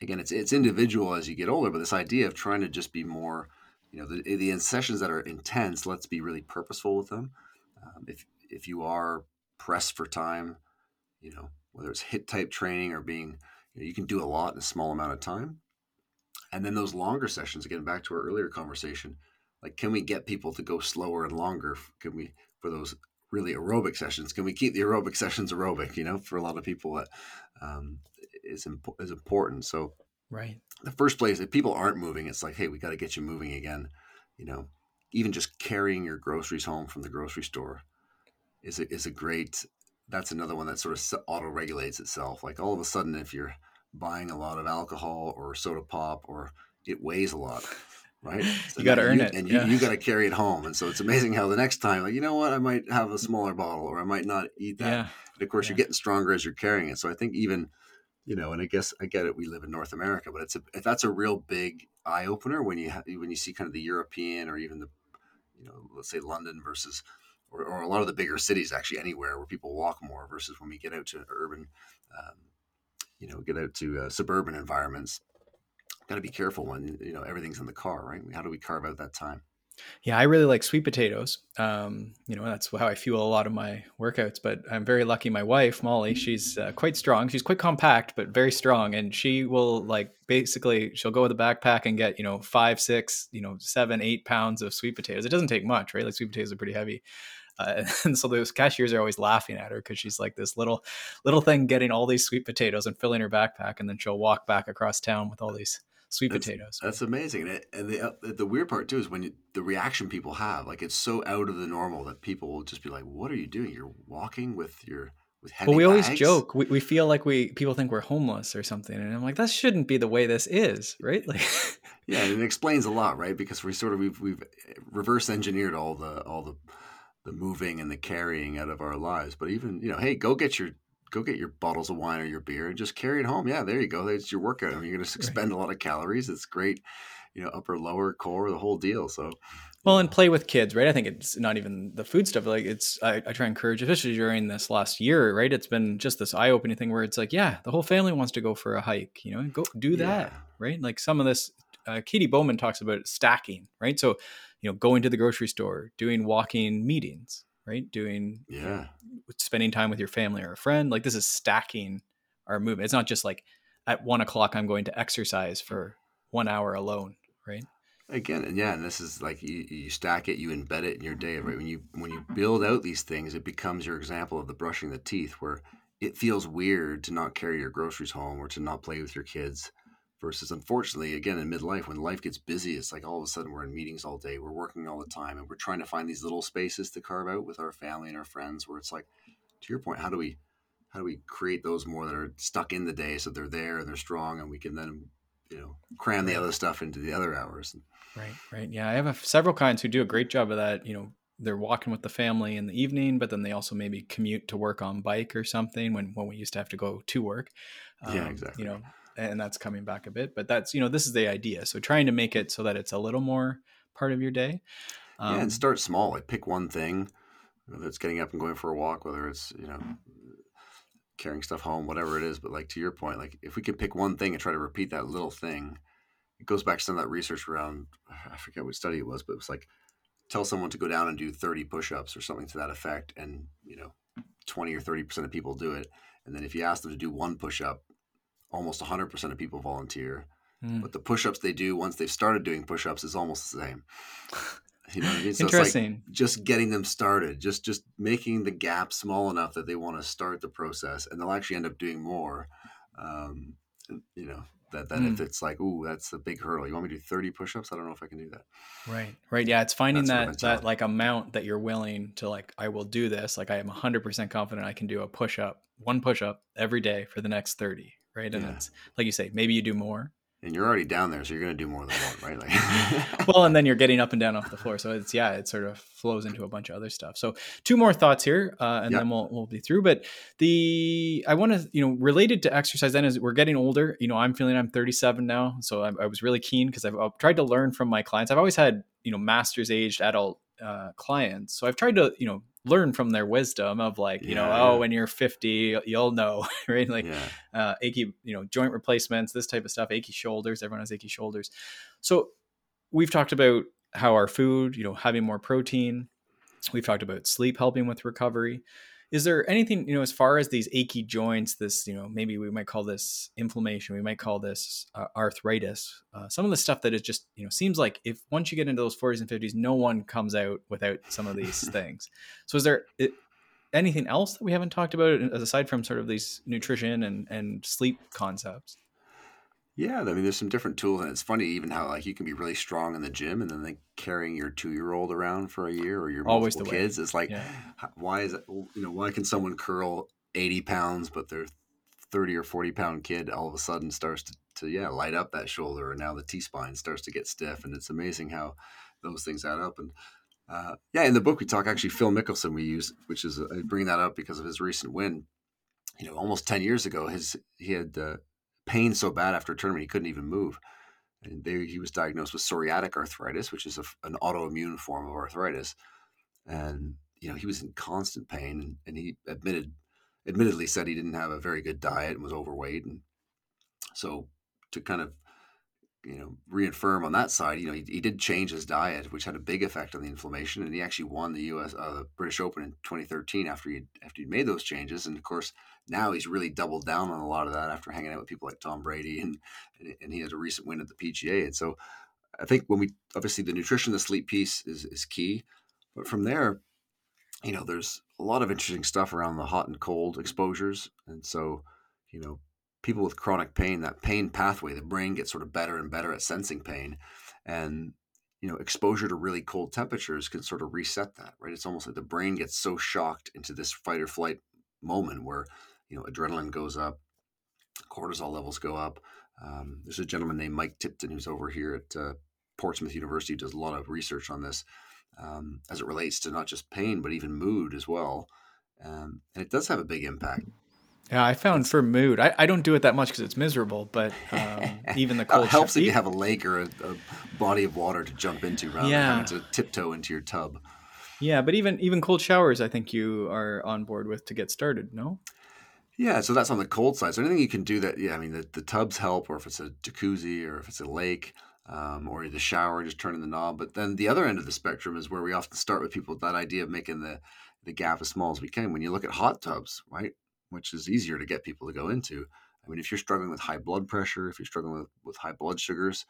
again, it's it's individual as you get older, but this idea of trying to just be more, you know, the, the sessions that are intense, let's be really purposeful with them. Um, if if you are pressed for time, you know, whether it's hit type training or being you, know, you can do a lot in a small amount of time. And then those longer sessions, again, back to our earlier conversation, like can we get people to go slower and longer? Can we for those really aerobic sessions? Can we keep the aerobic sessions aerobic? You know, for a lot of people that um, is imp- is important. So, right, the first place if people aren't moving, it's like, hey, we got to get you moving again. You know, even just carrying your groceries home from the grocery store is a, is a great. That's another one that sort of auto regulates itself. Like all of a sudden, if you're buying a lot of alcohol or soda pop or it weighs a lot right so you got to earn you, it and you, yeah. you got to carry it home and so it's amazing how the next time like you know what i might have a smaller bottle or i might not eat that yeah. and of course yeah. you're getting stronger as you're carrying it so i think even you know and i guess i get it we live in north america but it's a that's a real big eye opener when you ha- when you see kind of the european or even the you know let's say london versus or, or a lot of the bigger cities actually anywhere where people walk more versus when we get out to urban um, you know get out to uh, suburban environments got to be careful when you know everything's in the car right? How do we carve out that time? Yeah i really like sweet potatoes um, you know that's how i fuel a lot of my workouts but i'm very lucky my wife molly she's uh, quite strong. She's quite compact but very strong and she will like basically she'll go with a backpack and get you know five six you know seven eight pounds of sweet potatoes. It doesn't take much right? Like sweet potatoes are pretty heavy. Uh, and so those cashiers are always laughing at her because she's like this little little thing getting all these sweet potatoes and filling her backpack, and then she'll walk back across town with all these sweet that's, potatoes. That's amazing. And, and the uh, the weird part too is when you, the reaction people have, like it's so out of the normal that people will just be like, "What are you doing? You're walking with your." With heavy well, we bags? always joke. We, we feel like we people think we're homeless or something, and I'm like, that shouldn't be the way this is, right? Like, yeah, it explains a lot, right? Because we sort of we've we've reverse engineered all the all the the moving and the carrying out of our lives. But even you know, hey, go get your go get your bottles of wine or your beer and just carry it home. Yeah, there you go. That's your workout. I mean, you're going to expend a lot of calories. It's great, you know, upper lower core, the whole deal. So. Well, and play with kids, right? I think it's not even the food stuff. Like it's, I, I try and encourage, especially during this last year, right? It's been just this eye-opening thing where it's like, yeah, the whole family wants to go for a hike, you know, go do that, yeah. right? Like some of this, uh, Katy Bowman talks about stacking, right? So you know going to the grocery store doing walking meetings right? Doing yeah. spending time with your family or a friend. Like this is stacking our movement. It's not just like at one o'clock i'm going to exercise for one hour alone right? Again and yeah and this is like you, you stack it you embed it in your day right? When you when you mm-hmm. build out these things it becomes your example of the brushing the teeth where it feels weird to not carry your groceries home or to not play with your kids versus unfortunately again in midlife when life gets busy it's like all of a sudden we're in meetings all day we're working all the time and we're trying to find these little spaces to carve out with our family and our friends where it's like to your point how do we how do we create those more that are stuck in the day so they're there and they're strong and we can then you know cram the other stuff into the other hours. Right, right. Yeah, I have a, several clients who do a great job of that. You know, they're walking with the family in the evening, but then they also maybe commute to work on bike or something when when we used to have to go to work. Um, yeah, exactly. You know, and that's coming back a bit, but that's you know this is the idea. So trying to make it so that it's a little more part of your day. Um, yeah, and um, start small. Like pick one thing, whether it's getting up and going for a walk, whether it's you know carrying stuff home, whatever it is. But like to your point, like if we could pick one thing and try to repeat that little thing, it goes back to some of that research around I forget what study it was, but it was like tell someone to go down and do 30 push-ups or something to that effect and you know 20 or 30% of people do it and then if you ask them to do one push-up almost 100% of people volunteer mm. but the push-ups they do once they've started doing push-ups is almost the same you know I mean? So Interesting. Like just getting them started, just just making the gap small enough that they want to start the process, and they'll actually end up doing more. Um, you know, that that mm. if it's like, ooh, that's a big hurdle. You want me to do 30 push-ups? I don't know if I can do that. Right. Right. Yeah. It's finding that's that that like amount that you're willing to like, I will do this. Like I am hundred percent confident I can do a push-up, one push-up every day for the next 30. Right. And yeah. it's like you say, maybe you do more, and you're already down there, so you're going to do more than one, right? Like, well, and then you're getting up and down off the floor, so it's yeah, it sort of flows into a bunch of other stuff. So two more thoughts here, uh, and yep. then we'll we'll be through. But the I want to you know related to exercise. Then as we're getting older, you know, I'm feeling I'm 37 now, so I, I was really keen because I've, I've tried to learn from my clients. I've always had you know masters aged adult uh, clients, so I've tried to you know learn from their wisdom of like you yeah, know oh when you're 50 you'll know right? Like yeah. uh, achy you know joint replacements this type of stuff achy shoulders everyone has achy shoulders. So we've talked about how our food you know having more protein. We've talked about sleep helping with recovery is there anything you know as far as these achy joints this you know maybe we might call this inflammation we might call this uh, arthritis uh, some of the stuff that is just you know seems like if once you get into those 40s and 50s no one comes out without some of these things. So is there it, anything else that we haven't talked about aside from sort of these nutrition and and sleep concepts yeah, I mean, there's some different tools, and it's funny even how like you can be really strong in the gym, and then like carrying your two year old around for a year or your Always multiple kids. is like, yeah. why is it? You know, why can someone curl eighty pounds, but their thirty or forty pound kid all of a sudden starts to, to yeah light up that shoulder, and now the T spine starts to get stiff, and it's amazing how those things add up. And uh, yeah, in the book we talk actually Phil Mickelson we use, which is I bring that up because of his recent win. You know, almost ten years ago, his he had. Uh, pain so bad after a tournament he couldn't even move. And they, he was diagnosed with psoriatic arthritis, which is a, an autoimmune form of arthritis. And you know he was in constant pain, and, and he admitted, admittedly said he didn't have a very good diet and was overweight. And so to kind of you know reaffirm on that side, you know he, he did change his diet, which had a big effect on the inflammation, and he actually won the U.S. Uh, British Open in 2013 after he after he made those changes. And of course, now he's really doubled down on a lot of that after hanging out with people like Tom Brady and and he has a recent win at the PGA. And so I think when we obviously the nutrition, the sleep piece is is key, but from there, you know, there's a lot of interesting stuff around the hot and cold exposures, and so you know, people with chronic pain, that pain pathway, the brain gets sort of better and better at sensing pain, and you know, exposure to really cold temperatures can sort of reset that, right? It's almost like the brain gets so shocked into this fight or flight moment where you know, adrenaline goes up, cortisol levels go up. Um, there's a gentleman named Mike Tipton who's over here at uh, Portsmouth University does a lot of research on this um, as it relates to not just pain but even mood as well, um, and it does have a big impact. Yeah, I found for mood, I, I don't do it that much because it's miserable, but um, even the cold it helps if you have a lake or a, a, body of water to jump into rather yeah. than having to tiptoe into your tub. Yeah, but even even cold showers, I think you are on board with to get started. No. Yeah, so that's on the cold side. So anything you can do that, yeah, I mean, the, the tubs help, or if it's a jacuzzi, or if it's a lake, um, or the shower, just turning the knob. But then the other end of the spectrum is where we often start with people that idea of making the, the gap as small as we can. When you look at hot tubs, right, which is easier to get people to go into. I mean, if you're struggling with high blood pressure, if you're struggling with, with high blood sugars,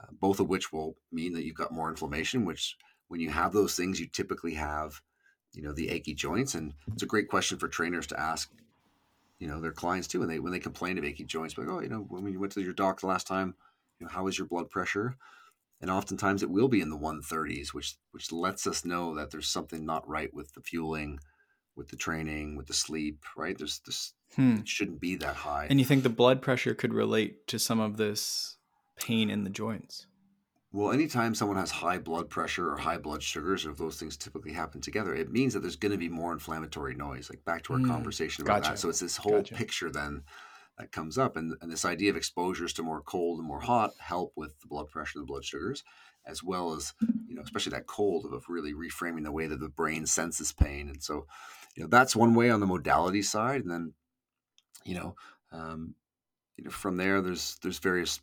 uh, both of which will mean that you've got more inflammation, which when you have those things, you typically have, you know, the achy joints. And it's a great question for trainers to ask you know their clients too, and they when they complain of achy joints, like oh you know when you went to your doctor last time, you know how was your blood pressure? And oftentimes it will be in the 130s, which which lets us know that there's something not right with the fueling, with the training, with the sleep. Right? There's this hmm. it shouldn't be that high. And you think the blood pressure could relate to some of this pain in the joints? Well, anytime someone has high blood pressure or high blood sugars, or if those things typically happen together, it means that there's going to be more inflammatory noise. Like back to our Mm, conversation about gotcha. that. So it's this whole Gotcha. picture then that comes up, and, and this idea of exposures to more cold and more hot help with the blood pressure and the blood sugars, as well as you know, especially that cold of really reframing the way that the brain senses pain. And so, you know, that's one way on the modality side, and then you know, um, you know, from there, there's there's various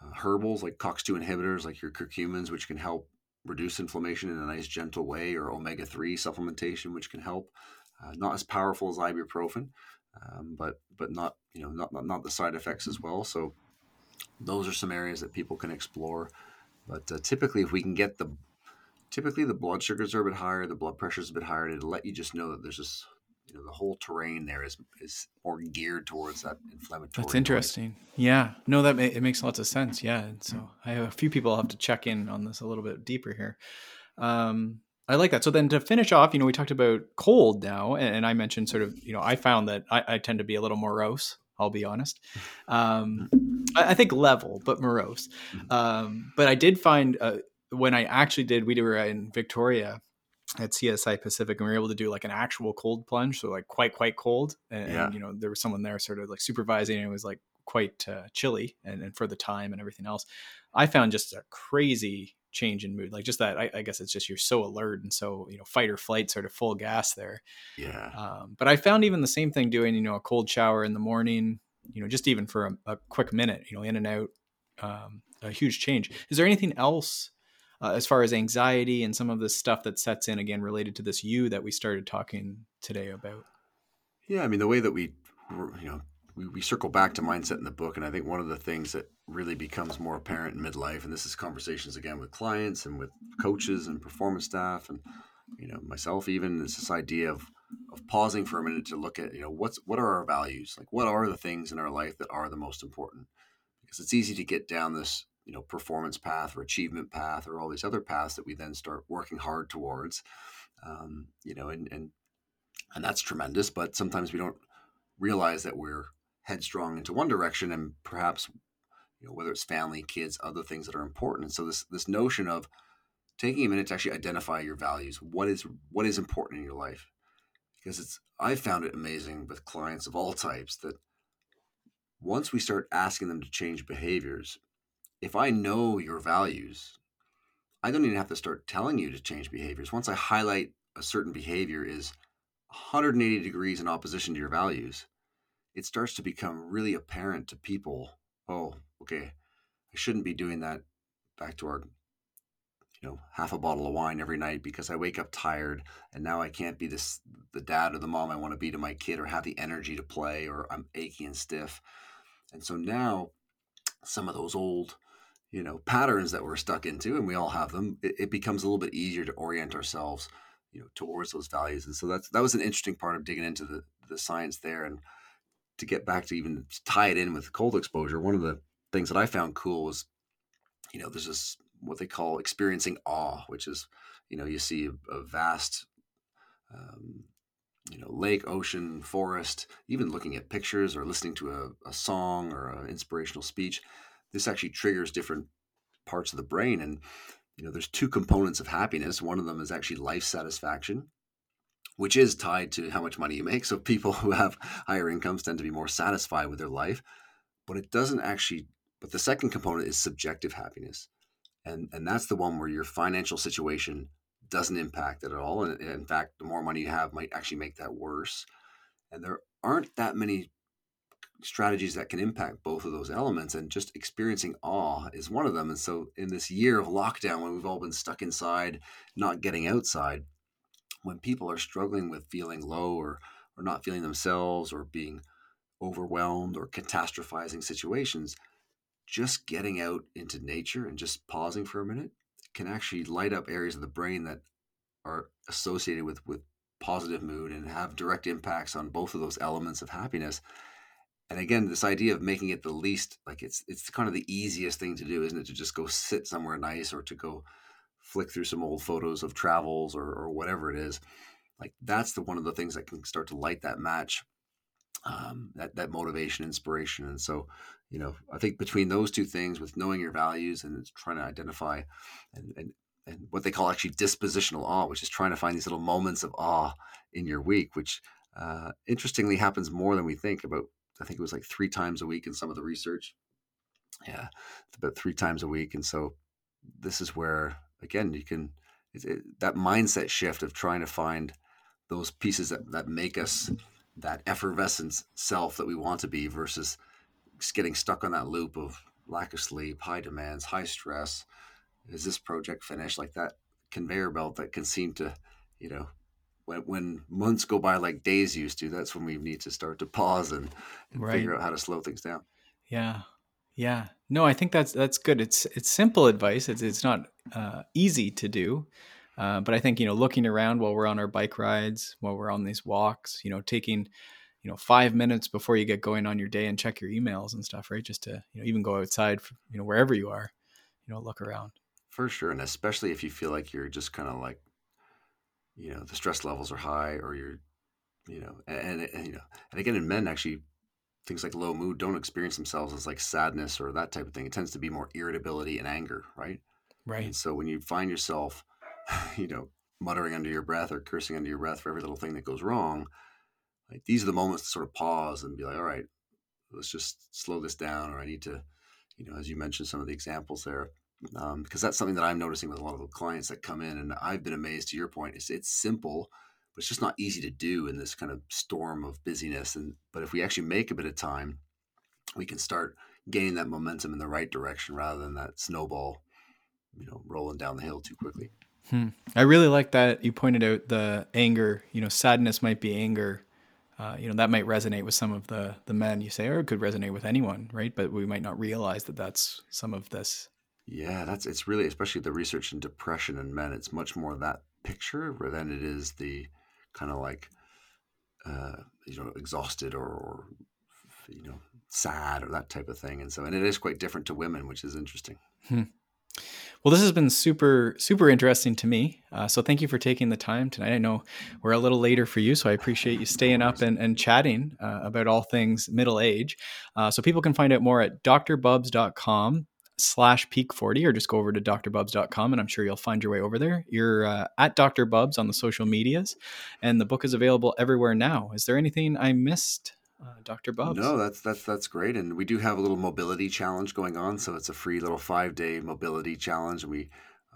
uh, herbals like COX2 inhibitors, like your curcumins, which can help reduce inflammation in a nice, gentle way, or omega 3 supplementation, which can help. Uh, not as powerful as ibuprofen, um, but but not you know not, not not the side effects as well. So those are some areas that people can explore. But uh, typically, if we can get the typically the blood sugars are a bit higher, the blood pressure is a bit higher, it'll let you just know that there's this you know the whole terrain there is is more geared towards that inflammatory. That's interesting. Yeah. No, that ma- it makes lots of sense. Yeah. And so I have a few people I'll have to check in on this a little bit deeper here. Um, I like that. So then to finish off, you know, we talked about cold now, and, and I mentioned sort of, you know, I found that I, I tend to be a little morose. I'll be honest. Um, I, think level, but morose. Um, but I did find uh, when I actually did, we were in Victoria at CSI Pacific, and we were able to do like an actual cold plunge, so like quite quite cold, and, Yeah. and, you know there was someone there sort of like supervising, and it was like quite uh, chilly, and, and for the time and everything else, I found just a crazy change in mood, like just that. I, I guess it's just you're so alert and so you know fight or flight, sort of full gas there. Yeah. Um, but I found even the same thing doing, you know, a cold shower in the morning, you know, just even for a, a quick minute, you know, in and out, um, a huge change. Is there anything else uh, as far as anxiety and some of the stuff that sets in again related to this you that we started talking today about? Yeah, I mean the way that we, you know, we, we circle back to mindset in the book, and I think one of the things that really becomes more apparent in midlife, and this is conversations again with clients and with coaches and performance staff, and you know myself even, is this idea of of pausing for a minute to look at you know what's what are our values, like what are the things in our life that are the most important, because it's easy to get down this you know performance path or achievement path or all these other paths that we then start working hard towards, um, you know, and and and that's tremendous. But sometimes we don't realize that we're headstrong into one direction, and perhaps you know whether it's family, kids, other things that are important. And so this this notion of taking a minute to actually identify your values, what is what is important in your life, because it's I've found it amazing with clients of all types that once we start asking them to change behaviors, if I know your values, I don't even have to start telling you to change behaviors. Once I highlight a certain behavior is 180 degrees in opposition to your values, it starts to become really apparent to people. Oh, okay, I shouldn't be doing that. Back to our, you know, half a bottle of wine every night because I wake up tired and now I can't be this the dad or the mom I want to be to my kid or have the energy to play or I'm achy and stiff. And so now some of those old you know patterns that we're stuck into and we all have them it, it becomes a little bit easier to orient ourselves you know towards those values and so that's that was an interesting part of digging into the the science there and to get back to even tie it in with cold exposure one of the things that i found cool was you know there's this what they call experiencing awe which is you know you see a, a vast um, you know lake ocean forest even looking at pictures or listening to a, a song or an inspirational speech this actually triggers different parts of the brain. And you know there's two components of happiness. One of them is actually life satisfaction which is tied to how much money you make. So people who have higher incomes tend to be more satisfied with their life but it doesn't actually but the second component is subjective happiness and and that's the one where your financial situation doesn't impact it at all. And in fact the more money you have might actually make that worse. And there aren't that many strategies that can impact both of those elements and just experiencing awe is one of them. And so in this year of lockdown when we've all been stuck inside not getting outside when people are struggling with feeling low or or not feeling themselves or being overwhelmed or catastrophizing situations just getting out into nature and just pausing for a minute can actually light up areas of the brain that are associated with with positive mood and have direct impacts on both of those elements of happiness. And again this idea of making it the least like it's it's kind of the easiest thing to do isn't it? To just go sit somewhere nice or to go flick through some old photos of travels or, or whatever it is. Like that's the one of the things that can start to light that match um, that that motivation inspiration. And so you know, I think between those two things, with knowing your values and trying to identify and, and and what they call actually dispositional awe, which is trying to find these little moments of awe in your week, which uh, interestingly happens more than we think. About I think it was like three times a week in some of the research. Yeah, about three times a week, and so this is where again you can it, that mindset shift of trying to find those pieces that, that make us that effervescent self that we want to be versus getting stuck on that loop of lack of sleep, high demands, high stress. Is this project finished? Like that conveyor belt that can seem to, you know, when, when months go by like days used to, that's when we need to start to pause and, and right. figure out how to slow things down. Yeah. Yeah. No, I think that's that's good. It's it's simple advice. It's it's not uh, easy to do, uh, but I think you know looking around while we're on our bike rides, while we're on these walks, you know, taking you know five minutes before you get going on your day and check your emails and stuff, right? Just to you know even go outside, you know, wherever you are, you know, look around. For sure, and especially if you feel like you're just kind of like, you know, the stress levels are high, or you're, you know, and, and you know, and again, in men actually things like low mood don't experience themselves as like sadness or that type of thing. It tends to be more irritability and anger, right? Right. And so when you find yourself, you know, muttering under your breath or cursing under your breath for every little thing that goes wrong, like these are the moments to sort of pause and be like, all right, let's just slow this down, or I need to, you know, as you mentioned some of the examples there, um, because that's something that I'm noticing with a lot of the clients that come in, and I've been amazed to your point. It's it's simple, but it's just not easy to do in this kind of storm of busyness. And but if we actually make a bit of time, we can start gaining that momentum in the right direction rather than that snowball, you know, rolling down the hill too quickly. Hmm. I really like that you pointed out the anger. You know, sadness might be anger. Uh, you know, that might resonate with some of the the men you say, or it could resonate with anyone, right? But we might not realize that that's some of this. Yeah, that's it's really especially the research in depression in men. It's much more that picture than it is the kind of like uh, you know exhausted or, or you know sad or that type of thing and so and it is quite different to women which is interesting hmm. Well this has been super super interesting to me. Uh, so thank you for taking the time tonight. I know we're a little later for you so i appreciate you staying up and, and chatting uh, about all things middle age. Uh, so people can find out more at drbubbs.com slash peak 40 or just go over to drbubbs.com and i'm sure you'll find your way over there. You're uh, at dr bubbs on the social medias and the book is available everywhere now. Is there anything i missed uh, dr bubbs no that's that's that's great and we do have a little mobility challenge going on so it's a free little five day mobility challenge we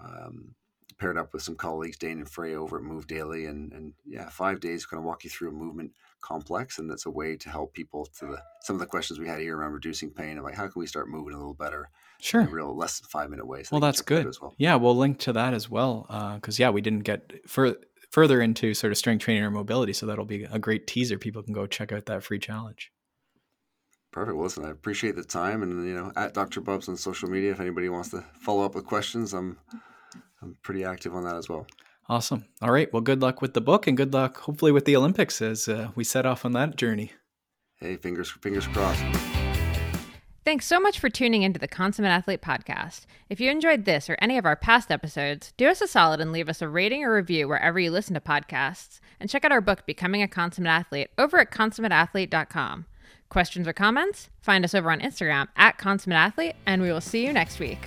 um, paired up with some colleagues dane and frey over at move daily and and yeah five days going to walk you through a movement complex and that's a way to help people to the some of the questions we had here around reducing pain and like how can we start moving a little better sure. real less than five minute way so well that's good. as well. Yeah we'll link to that as well because uh, yeah we didn't get fur- further into sort of strength training or mobility so that'll be a great teaser people can go check out that free challenge perfect well listen i appreciate the time and you know at dr bubbs on social media if anybody wants to follow up with questions i'm i'm pretty active on that as well Awesome. All right. Well, good luck with the book and good luck, hopefully, with the Olympics as uh, we set off on that journey. Hey, fingers fingers crossed. Thanks so much for tuning into the Consummate Athlete podcast. If you enjoyed this or any of our past episodes, do us a solid and leave us a rating or review wherever you listen to podcasts. And check out our book, Becoming a Consummate Athlete, over at consummateathlete.com. Questions or comments? Find us over on Instagram at Consummate Athlete, and we will see you next week.